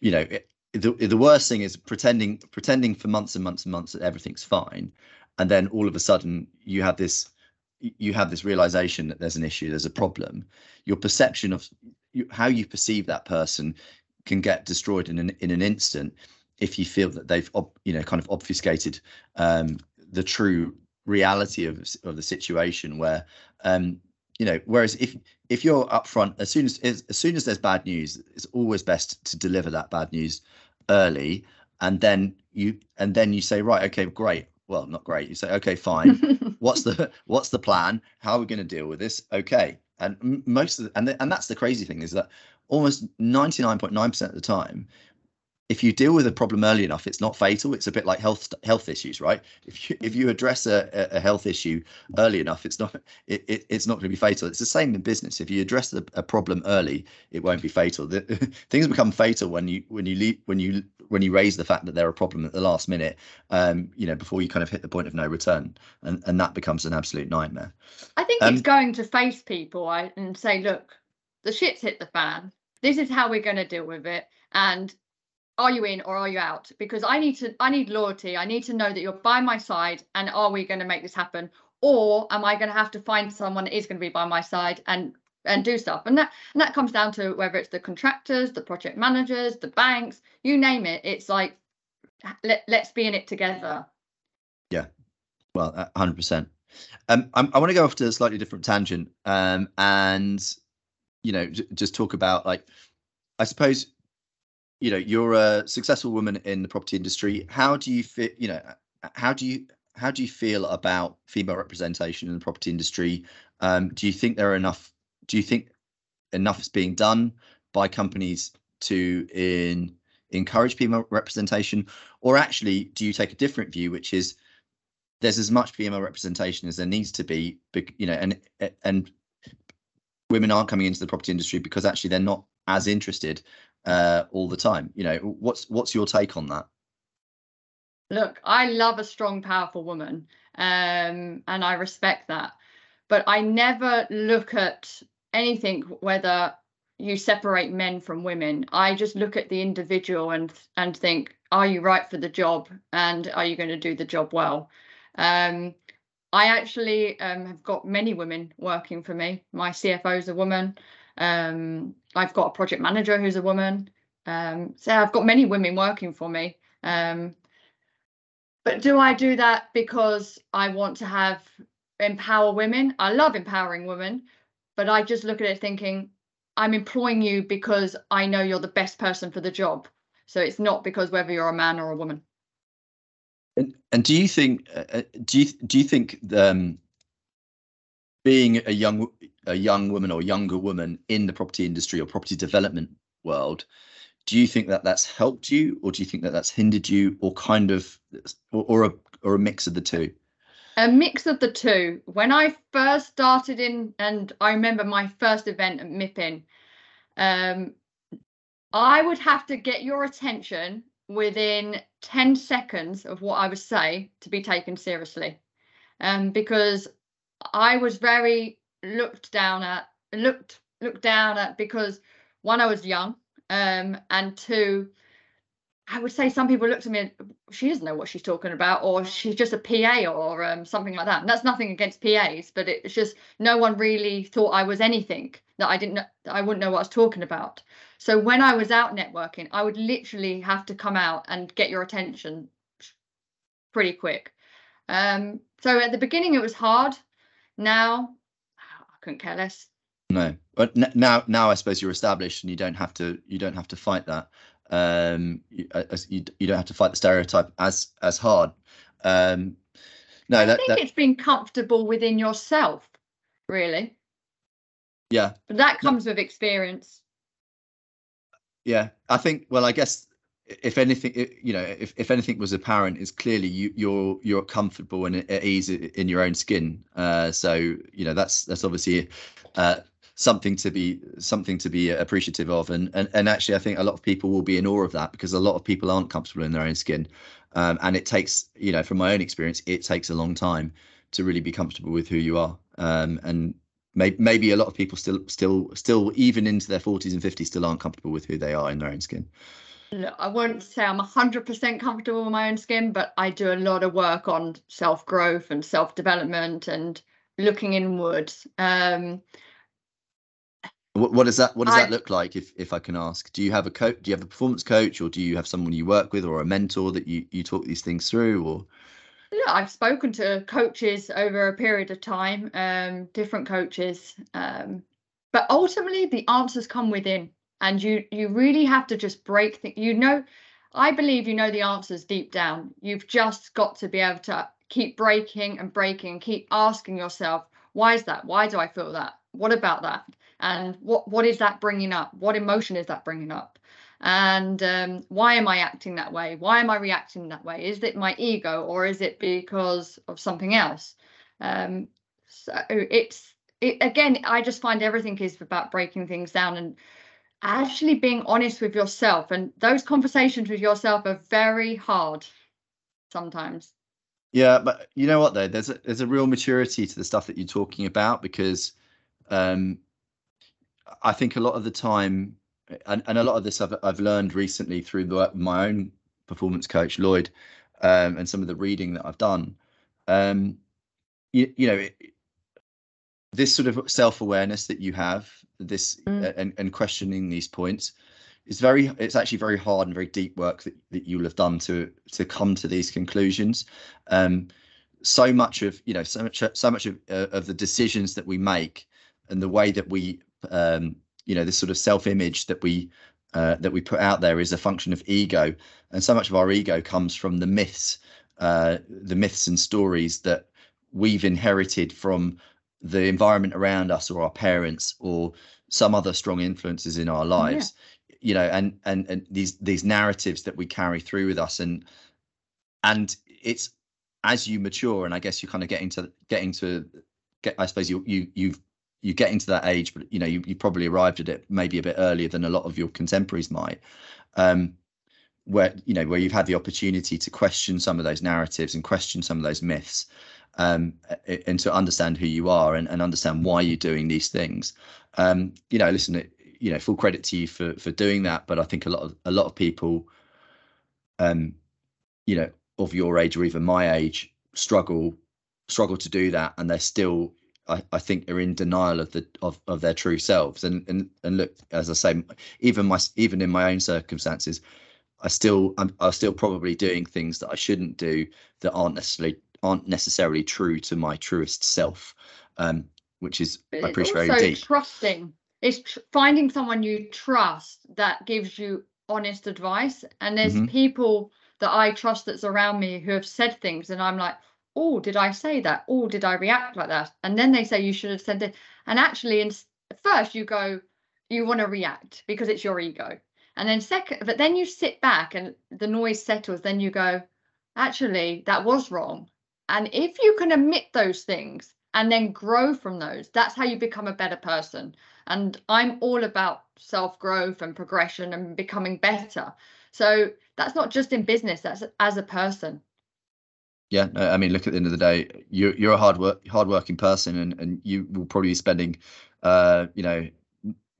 you know, it, the the worst thing is pretending pretending for months and months and months that everything's fine, and then all of a sudden you have this you have this realization that there's an issue, there's a problem. Your perception of you, how you perceive that person can get destroyed in an in an instant if you feel that they've ob- you know kind of obfuscated um, the true reality of of the situation. Where um, you know, whereas if if you're upfront as soon as as soon as there's bad news, it's always best to deliver that bad news early, and then you and then you say right, okay, great. Well, not great. You say okay, fine [LAUGHS] what's the what's the plan how are we going to deal with this okay and most of the, and the, and that's the crazy thing is that almost 99.9% of the time if you deal with a problem early enough it's not fatal. It's a bit like health health issues right? If you if you address a, a health issue early enough it's not it, it it's not going to be fatal. It's the same in business. If you address a, a problem early it won't be fatal. The, [LAUGHS] things become fatal when you when you leave, when you when you raise the fact that they're a problem at the last minute um you know before you kind of hit the point of no return and and that becomes an absolute nightmare. I think Um, it's going to face people and say, look, the shit's hit the fan. This is how we're going to deal with it. And are you in or are you out? Because I need to, I need loyalty. I need to know that you're by my side. And are we going to make this happen? Or am I going to have to find someone that is going to be by my side and and do stuff? And that and that comes down to whether it's the contractors, the project managers, the banks, you name it. It's like let, let's be in it together. Yeah, well, hundred percent. Um, I'm, I want to go off to a slightly different tangent, um, and you know, j- just talk about like, I suppose, you know, you're a successful woman in the property industry. How do you feel? You know, how do you how do you feel about female representation in the property industry? Um, do you think there are enough? Do you think enough is being done by companies to in encourage female representation, or actually, do you take a different view, which is there's as much female representation as there needs to be, you know, and and women aren't coming into the property industry because actually they're not as interested uh, all the time. You know, what's what's your take on that? Look, I love a strong, powerful woman, um, and I respect that. But I never look at anything whether you separate men from women. I just look at the individual and and think, are you right for the job, and are you going to do the job well? Um, I actually um, have got many women working for me. My CFO is a woman. Um, I've got a project manager who's a woman. Um, so I've got many women working for me. Um, but do I do that because I want to have empower women? I love empowering women, but I just look at it thinking, I'm employing you because I know you're the best person for the job. So it's not because whether you're a man or a woman. And and do you think uh, uh, do you do you think um, being a young a young woman or younger woman in the property industry or property development world, do you think that that's helped you, or do you think that that's hindered you, or kind of, or, or a or a mix of the two? a mix of the two. When I first started in, and I remember my first event at MIPIM, um, I would have to get your attention within 10 seconds of what I would say to be taken seriously. Um, because I was very looked down at, looked looked down at because one, I was young, um, and two, I would say some people looked at me and she doesn't know what she's talking about, or she's just a PA or um, something like that. And that's nothing against PAs, but it's just no one really thought I was anything. that I didn't know that I wouldn't know what I was talking about. So when I was out networking, I would literally have to come out and get your attention pretty quick. Um, so at the beginning it was hard. Now couldn't care less. No, but now now I suppose you're established and you don't have to you don't have to fight that. Um, you, you, you don't have to fight the stereotype as as hard. Um, no, I that, think that, it's being comfortable within yourself, really. yeah, But that comes with experience. yeah. I think. Well, I guess if anything, you know, if, if anything was apparent, is clearly you you're you're comfortable and at ease in your own skin. Uh, so you know that's that's obviously uh, something to be something to be appreciative of, and, and and actually I think a lot of people will be in awe of that because a lot of people aren't comfortable in their own skin, um, and it takes you know from my own experience it takes a long time to really be comfortable with who you are, um, and maybe maybe a lot of people still still still even into their 40s and 50s still aren't comfortable with who they are in their own skin. Look, I wouldn't say I'm 100% comfortable with my own skin, but I do a lot of work on self growth and self development and looking inwards. Um, What, what does that what does I- that look like if if I can ask? Do you have a coach? Do you have a performance coach, or do you have someone you work with, or a mentor that you you talk these things through? Or yeah, I've spoken to coaches over a period of time, um, different coaches, um, but ultimately the answers come within, and you you really have to just break things. You know, I believe you know the answers deep down. You've just got to be able to keep breaking and breaking, keep asking yourself, why is that? Why do I feel that? What about that? And what what is that bringing up? What emotion is that bringing up? and um, why am i acting that way why am i reacting that way is it my ego or is it because of something else um, so it's it, again i just find everything is about breaking things down and actually being honest with yourself and those conversations with yourself are very hard sometimes yeah, but you know what though, there's a there's a real maturity to the stuff that you're talking about because um, I think a lot of the time, and, and a lot of this I've I've learned recently through the work my own performance coach Lloyd, um, and some of the reading that I've done. Um, you, you know, it, this sort of self-awareness that you have, this Mm. uh, and and questioning these points, it's very. It's actually very hard and very deep work that that you'll have done to to come to these conclusions. Um, so much of you know so much so much of uh, of the decisions that we make and the way that we um, you know this sort of self-image that we uh, that we put out there is a function of ego, and so much of our ego comes from the myths, uh, the myths and stories that we've inherited from the environment around us, or our parents, or some other strong influences in our lives. You know, and and and these these narratives that we carry through with us, and and it's as you mature, and I guess you kind of get into getting to get. I suppose you you you've you get into that age, but you know you, you probably arrived at it maybe a bit earlier than a lot of your contemporaries might. Um, where you know where you've had the opportunity to question some of those narratives and question some of those myths, um, and to understand who you are and, and understand why you're doing these things. Um, you know, listen, you know, full credit to you for for doing that. But I think a lot of a lot of people, um, you know, of your age or even my age, struggle struggle to do that, and they're still I, I think are in denial of the of, of their true selves and and and look as I say even my even in my own circumstances I still I'm, I'm still probably doing things that I shouldn't do that aren't necessarily aren't necessarily true to my truest self um which is But I appreciate very deep trusting. It's tr- finding someone you trust that gives you honest advice. And there's Mhm. people that I trust that's around me who have said things, and I'm like, oh, did I say that? Oh, did I react like that? And then they say you should have said it. And actually, in first you go, you want to react because it's your ego. And then second, but then you sit back and the noise settles. Then you go, actually, that was wrong. And if you can admit those things and then grow from those, that's how you become a better person. And I'm all about self growth and progression and becoming better. So that's not just in business, that's as a person. yeah I mean look at the end of the day you're you're a hard work hard working person and and you will probably be spending uh you know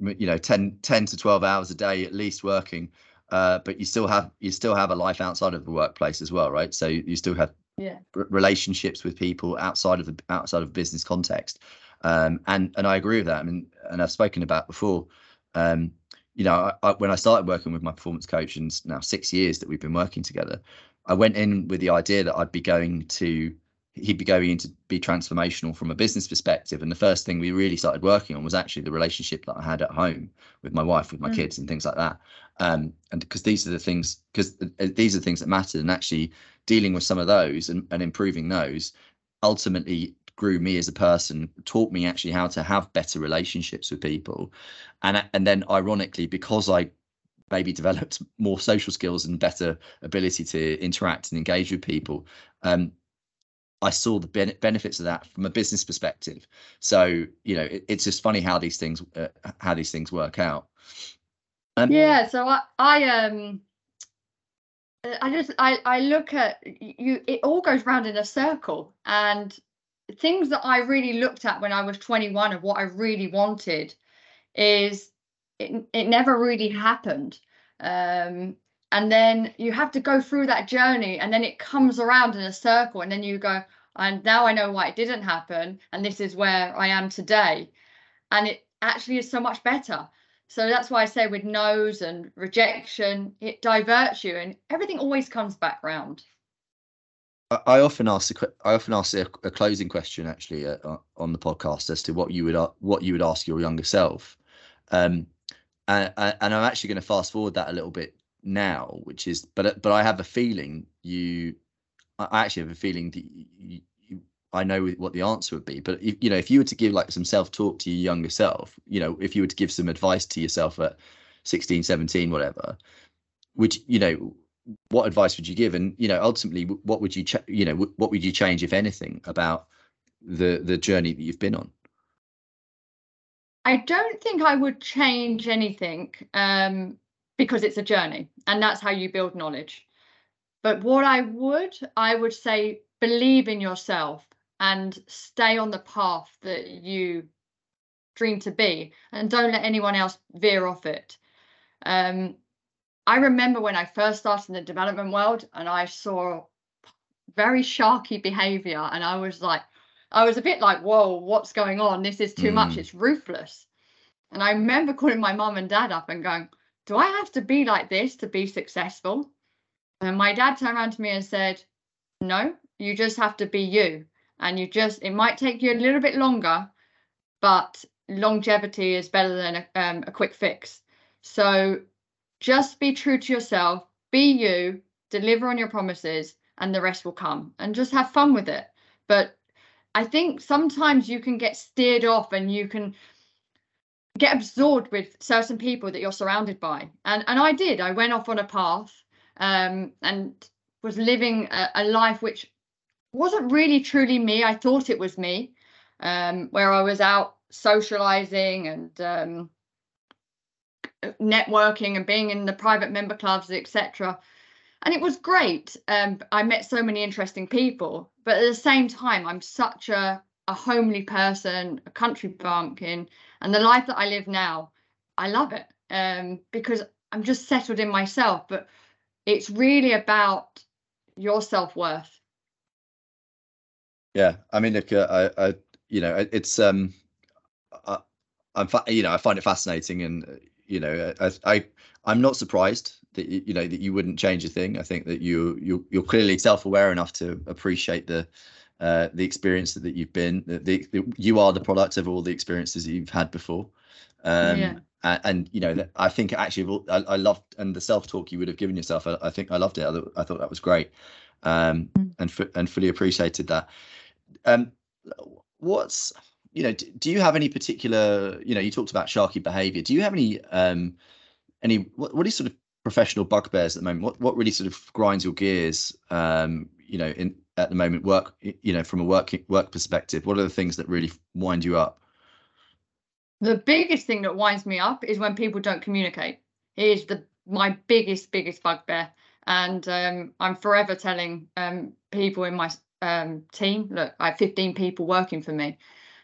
you know 10 10 to 12 hours a day at least working uh but you still have you still have a life outside of the workplace as well right so you still have Yeah. r- relationships with people outside of the outside of business context Um, and and I agree with that. I mean, and I've spoken about before. Um, you know, I, I, when I started working with my performance coach, and now six years that we've been working together, I went in with the idea that I'd be going to he'd be going in to be transformational from a business perspective. And the first thing we really started working on was actually the relationship that I had at home with my wife, with my mm. kids, and things like that. Um, and because these are the things, because these are the things that mattered, and actually dealing with some of those and, and improving those ultimately grew me as a person taught me actually how to have better relationships with people and and then ironically because i maybe [LAUGHS] developed more social skills and better ability to interact and engage with people um, I saw the ben- benefits of that from a business perspective. So you know, it, it's just funny how these things uh, how these things work out. Um, yeah. So I I um I just I I look at you. It all goes round in a circle, and things that I really looked at when I was 21 of what I really wanted is it, it never really happened. Um, and then you have to go through that journey and then it comes around in a circle and then you go and now i know why it didn't happen and this is where i am today and it actually is so much better so that's why i say with no's and rejection it diverts you and everything always comes back round. I often ask a, I often ask a, a closing question actually uh, on the podcast as to what you would uh, what you would ask your younger self, um, and, and I'm actually going to fast forward that a little bit now, which is but but I have a feeling you I actually have a feeling that you, I know what the answer would be. But if, you know, if you were to give like some self talk to your younger self, you know, if you were to give some advice to yourself at 16, 17, whatever, which you know, what advice would you give? And you know, ultimately, what would you, ch- you know, what would you change if anything about the the journey that you've been on? I don't think I would change anything um, because it's a journey, and that's how you build knowledge. But what I would, I would say, believe in yourself and stay on the path that you dream to be and don't let anyone else veer off it. Um, I remember when I first started in the development world and I saw very sharky behavior and I was like, I was a bit like, whoa, what's going on? This is too mm. much. It's ruthless. And I remember calling my mom and dad up and going, do I have to be like this to be successful? And my dad turned around to me and said, No, you just have to be you. And you just, it might take you a little bit longer, but longevity is better than a, um, a quick fix. So just be true to yourself, be you, deliver on your promises, and the rest will come. And just have fun with it. But I think sometimes you can get steered off and you can get absorbed with certain people that you're surrounded by. And and I did. I went off on a path um, and was living a, a, life which wasn't really truly me. I thought it was me, um, where I was out socializing and um, networking and being in the private member clubs, etc. And it was great. Um, I met so many interesting people, but at the same time, I'm such a a homely person, a country bumpkin, and the life that I live now, I love it um, because I'm just settled in myself. But it's really about your self-worth yeah i mean look uh, I, I you know it's um I, i'm you know i find it fascinating and uh, you know I, I i'm not surprised that you know that you wouldn't change a thing. I think that you you you're clearly self-aware enough to appreciate the uh, the experience that, you've been the, the, the, you are the product of all the experiences that you've had before. Um yeah. and, and you know i think actually I, I loved and the self-talk you would have given yourself i, I think i loved it. I, I, thought that was great. Um mm. and and fully appreciated that um what's you know do, do you have any particular you know you talked about sharky behavior do you have any um any what, what are sort of professional bugbears at the moment what what really sort of grinds your gears um you know in at the moment work you know from a work work perspective what are the things that really wind you up the biggest thing that winds me up is when people don't communicate. It is the my biggest, biggest bugbear. And um, I'm forever telling um, people in my um, team, look, I have 15 people working for me.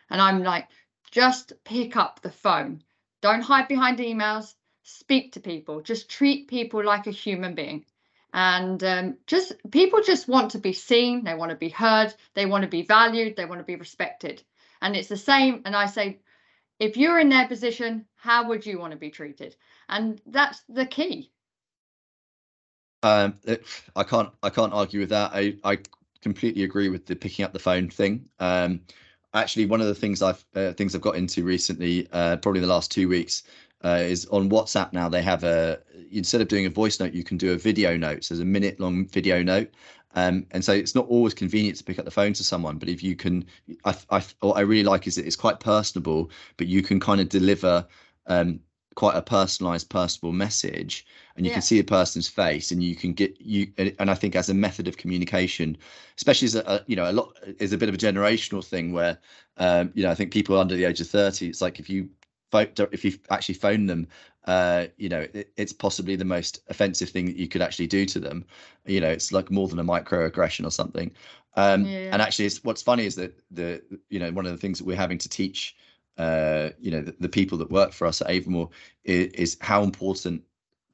And I'm like, just pick up the phone. Don't hide behind emails. Speak to people. Just treat people like a human being. And um, just people just want to be seen. They want to be heard. They want to be valued. They want to be respected. And it's the same. And I say, if you're in their position, how would you want to be treated? And that's the key. Um, I can't I can't argue with that. I I completely agree with the picking up the phone thing. Um, actually, one of the things I've uh, things I've got into recently, uh, probably the last two weeks, uh, is on WhatsApp now. They have a instead of doing a voice note, you can do a video note. So there's a minute long video note. Um, and so it's not always convenient to pick up the phone to someone, but if you can, I, I, what I really like is that it's quite personable, but you can kind of deliver um, quite a personalized personable message and you yeah. can see a person's face and you can get you and i think as a method of communication especially as a, you know a lot is a bit of a generational thing where um you know i think people under the age of 30 it's like if you if you actually phone them uh you know it, it's possibly the most offensive thing that you could actually do to them you know it's like more than a microaggression or something um yeah. and actually it's what's funny is that the you know one of the things that we're having to teach uh, you know, the, the, people that work for us at Avamore is, is, how important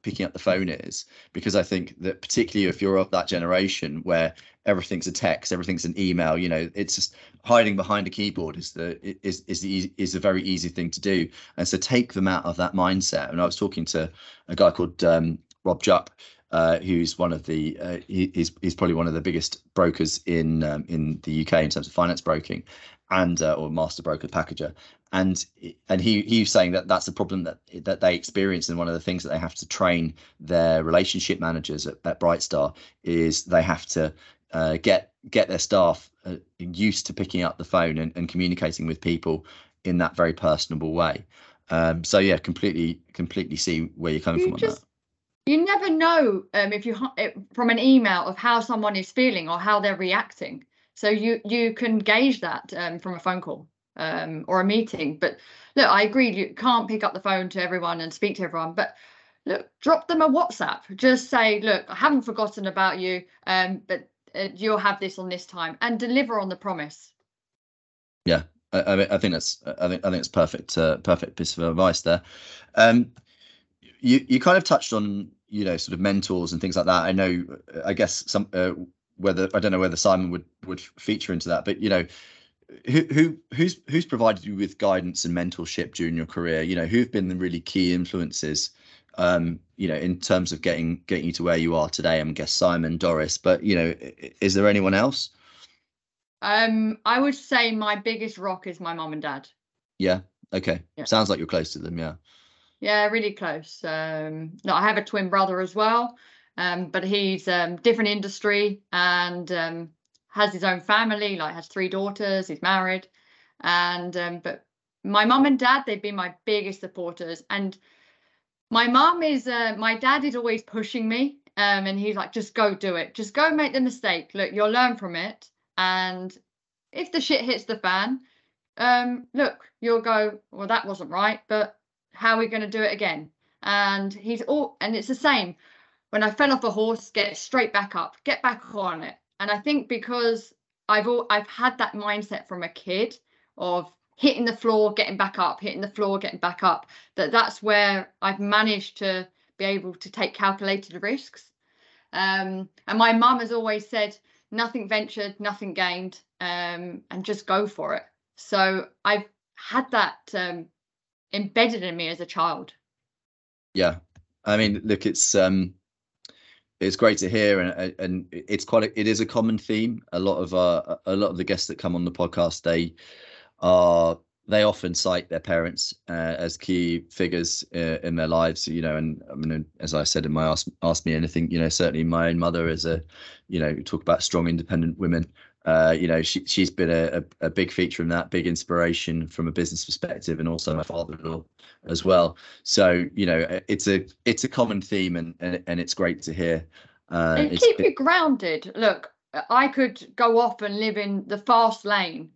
picking up the phone is. Because I think that particularly if you're of that generation where everything's a text, everything's an email, you know, it's just hiding behind a keyboard is the is is the is a very easy thing to do. And so take them out of that mindset. And I was talking to a guy called um, Rob Jupp. Uh, who's one of the uh, he, he's he's probably one of the biggest brokers in um, in the UK in terms of finance broking, and uh, or master broker packager. And and he he was saying that that's a problem that that they experience. And one of the things that they have to train their relationship managers at, at brightstar is they have to uh, get get their staff uh, used to picking up the phone and, and communicating with people in that very personable way. Um, so yeah completely completely see where you're coming you from just, on that you never know um, if you from an email of how someone is feeling or how they're reacting so you you can gauge that um, from a phone call um, or a meeting. But look, I agree. You can't pick up the phone to everyone and speak to everyone. But look, drop them a WhatsApp. Just say, look, I haven't forgotten about you, um, but uh, you'll have this on this time, and deliver on the promise. Yeah, I, I think that's I think I think it's perfect uh, perfect piece of advice there. Um, you you kind of touched on you know sort of mentors and things like that. I know I guess some uh, whether I don't know whether Simon would would feature into that, but you know, who who who's who's provided you with guidance and mentorship during your career? You know, who've been the really key influences? Um, you know, in terms of getting getting you to where you are today. I'm guess Simon, Doris, but you know, is there anyone else? Um, I would say my biggest rock is my mom and dad. Yeah. Okay. Yeah. Sounds like you're close to them. Yeah. Yeah, really close. Um, no, I have a twin brother as well um, but he's um, different industry and um, has his own family, like has three daughters, he's married. And um, but my mom and dad, they've been my biggest supporters. And my mom is, uh, my dad is always pushing me. Um, and he's like, just go do it. Just go make the mistake. Look, you'll learn from it. And if the shit hits the fan, um, look, you'll go, well, that wasn't right, but how are we going to do it again? And he's all, and it's the same when I fell off a horse, get straight back up, get back on it. And I think because I've all, I've had that mindset from a kid of hitting the floor, getting back up, hitting the floor, getting back up, that that's where I've managed to be able to take calculated risks. Um, and my mum has always said, nothing ventured, nothing gained, um, and just go for it. So I've had that um, embedded in me as a child. Yeah, I mean, look, it's um, it's great to hear and and it's quite a, it is a common theme. A lot of uh, a lot of the guests that come on the podcast they are they often cite their parents uh, as key figures uh, in their lives you know and i mean as i said in my ask, ask me anything you know certainly my own mother is a you know talk about strong independent women uh, you know, she she's been a, a, big feature in that, big inspiration from a business perspective, and also my father-in-law as well. So you know, it's a it's a common theme, and and, and it's great to hear. Uh, and keep you grounded. Look, I could go off and live in the fast lane,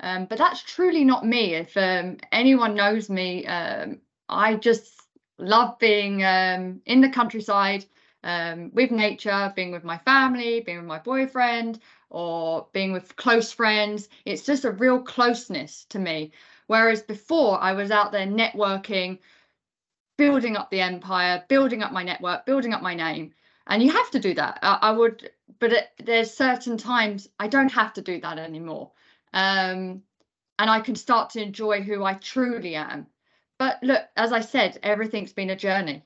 um, but that's truly not me. If um, anyone knows me, um, I just love being um, in the countryside. Um, with nature, being with my family, being with my boyfriend, or being with close friends. It's just a real closeness to me. Whereas before, I was out there networking, building up the empire, building up my network, building up my name. And you have to do that. I, I would, but it, there's certain times I don't have to do that anymore. Um, and I can start to enjoy who I truly am. But look, as I said, everything's been a journey.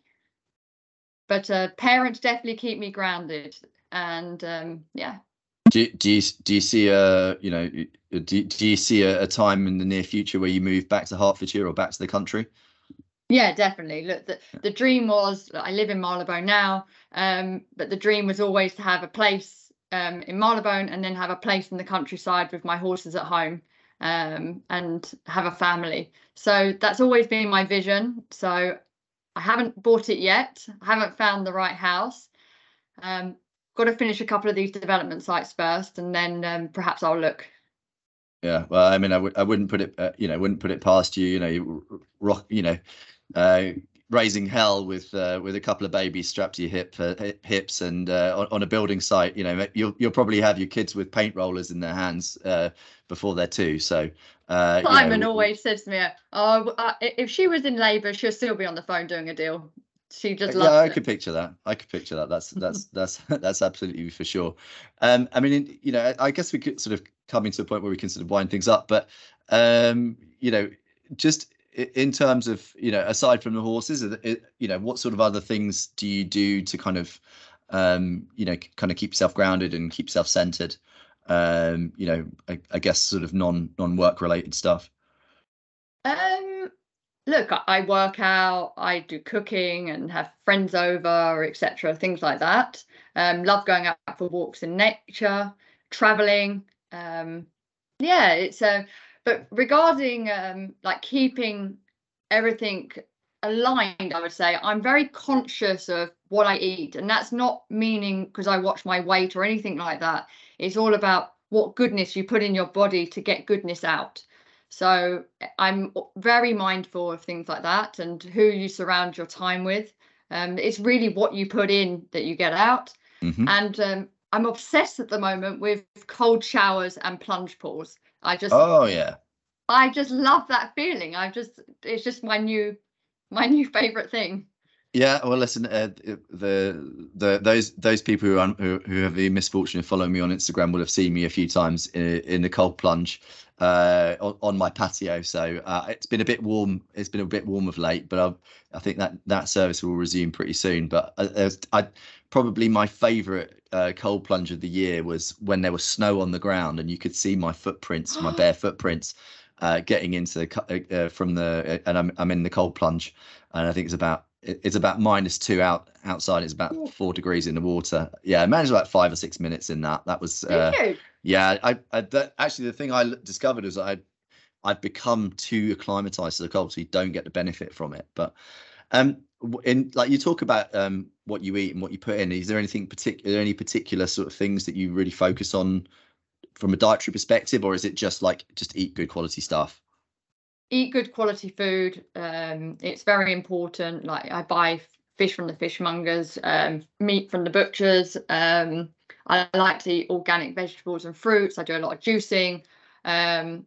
But uh, parents definitely keep me grounded, and um, yeah. Do, do you do you see a you know do, do you see a, a time in the near future where you move back to Hertfordshire or back to the country? Yeah, definitely. Look, the, the dream was I live in Marylebone now, um, but the dream was always to have a place um, in Marylebone and then have a place in the countryside with my horses at home um, and have a family. So that's always been my vision. So I haven't bought it yet. I haven't found the right house. Um, got to finish a couple of these development sites first, and then um, perhaps I'll look yeah, well, I mean, I would I wouldn't put it, uh, you know, wouldn't put it past you, you know, you rock, you know, uh, raising hell with uh, with a couple of babies strapped to your hip uh, hips and uh, on, on, a building site. You know, you'll you'll probably have your kids with paint rollers in their hands uh, before they're two. So uh, Simon know, always says to me, "Oh, if she was in labour, she'll still be on the phone doing a deal." She just loves yeah, I it. could picture that. I could picture that. That's [LAUGHS] that's that's [LAUGHS] that's absolutely for sure. Um, I mean, you know, I guess we could sort of coming to a point where we can sort of wind things up, but um, you know, just in terms of you know aside from the horses you know what sort of other things do you do to kind of um you know kind of keep yourself grounded and keep yourself centered um you know I, I guess sort of non non work related stuff? Um look i work out i do cooking and have friends over etc things like that. Um love going out for walks in nature traveling um yeah it's a but regarding um, like keeping everything aligned, I would say I'm very conscious of what I eat, and that's not meaning because I watch my weight or anything like that. It's all about what goodness you put in your body to get goodness out. So I'm very mindful of things like that and who you surround your time with. Um, it's really what you put in that you get out. Mm-hmm. And um, I'm obsessed at the moment with cold showers and plunge pools. I just oh yeah, I just love that feeling. I just it's just my new my new favorite thing. Yeah, well, listen, uh, the the those those people who, who who have the misfortune of following me on Instagram will have seen me a few times in, in the cold plunge uh, on, on, my patio. So uh, it's been a bit warm. It's been a bit warm of late, but i I think that that service will resume pretty soon. But uh, I probably my favourite uh, cold plunge of the year was when there was snow on the ground and you could see my footprints, my bare [GASPS] footprints, uh, getting into the uh, uh, from the and I'm I'm in the cold plunge, and I think it's about it's about minus two out outside. It's about four degrees in the water. Yeah, I managed about five or six minutes in that. That was uh, yeah. I, I that, actually the thing I discovered was I I've become too acclimatized to the cold, so you don't get the benefit from it. But um, in like you talk about um what you eat and what you put in. Is there anything particular, any particular sort of things that you really focus on from a dietary perspective, or is it just like just eat good quality stuff? Eat good quality food. Um, it's very important. Like I buy fish from the fishmongers, um, meat from the butchers. Um, I like to eat organic vegetables and fruits. I do a lot of juicing. Um,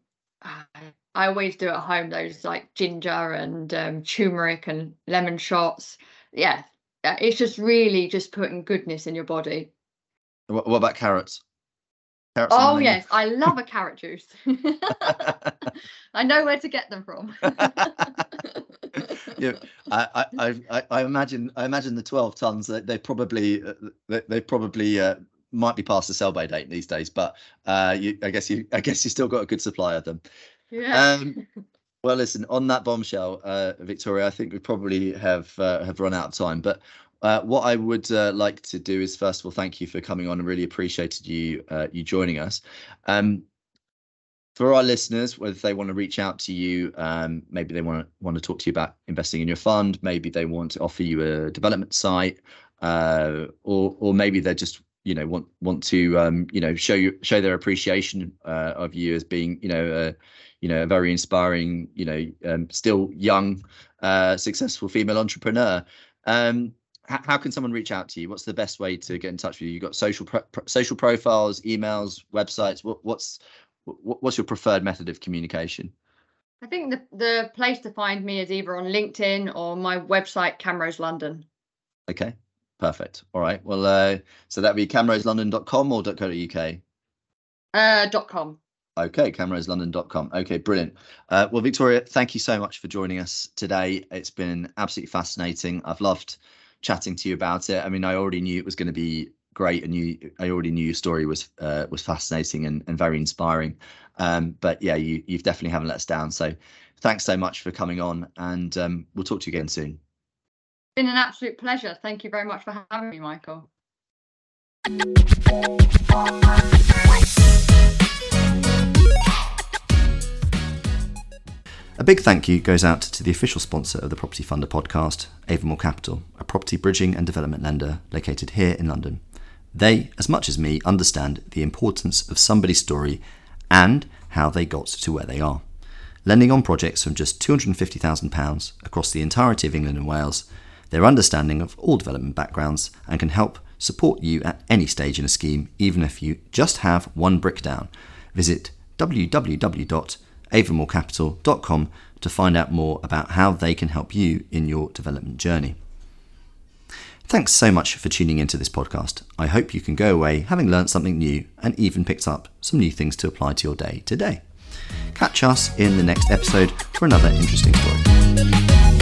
I always do at home those like ginger and um, turmeric and lemon shots. Yeah, it's just really just putting goodness in your body. What, what about carrots? Carrots oh yes, I love a carrot juice. [LAUGHS] [LAUGHS] I know where to get them from. yeah, I, I, I, I imagine, I imagine the twelve tons. They, they probably, uh, they, they probably uh, might be past the sell by date these days, but uh, you, I guess you, I guess you still got a good supply of them. Yeah. Um, [LAUGHS] well, listen, on that bombshell, uh, Victoria, I think we probably have uh, have run out of time. But uh, what I would uh, like to do is, first of all, thank you for coming on. and really appreciated you uh, you joining us. Um, for our listeners, whether they want to reach out to you, um, maybe they want to want to talk to you about investing in your fund, maybe they want to offer you a development site, uh, or or maybe they're just you know want want to um, you know show you show their appreciation uh, of you as being you know a, you know a very inspiring you know um, still young uh, successful female entrepreneur. Um, how can someone reach out to you? What's the best way to get in touch with you? you've got social pro- social profiles, emails, websites. What, what's what, what's your preferred method of communication? I think the the place to find me is either on LinkedIn or my website, Camrose London. Okay, perfect. All right. Well, uh, so that'd be camroselondon.com or .co.uk. Uh, .com. Okay, camroselondon.com. Okay, brilliant. Uh, well, Victoria, thank you so much for joining us today. It's been absolutely fascinating. I've loved chatting to you about it. I mean, I already knew it was going to be great, and you, I already knew your story was uh, was fascinating and, and very inspiring. Um, but yeah, you you've definitely haven't let us down. So thanks so much for coming on, and um, we'll talk to you again soon. Been an absolute pleasure. Thank you very much for having me, Michael. A big thank you goes out to the official sponsor of the Property Funder podcast, Avamore Capital, a property bridging and development lender located here in London. They, as much as me, understand the importance of somebody's story and how they got to where they are. Lending on projects from just £250,000 across the entirety of England and Wales, their understanding of all development backgrounds and can help support you at any stage in a scheme, even if you just have one brick down. Visit www.avamorecapital.com to find out more about how they can help you in your development journey. Thanks so much for tuning into this podcast. I hope you can go away having learned something new and even picked up some new things to apply to your day today. Catch us in the next episode for another interesting story.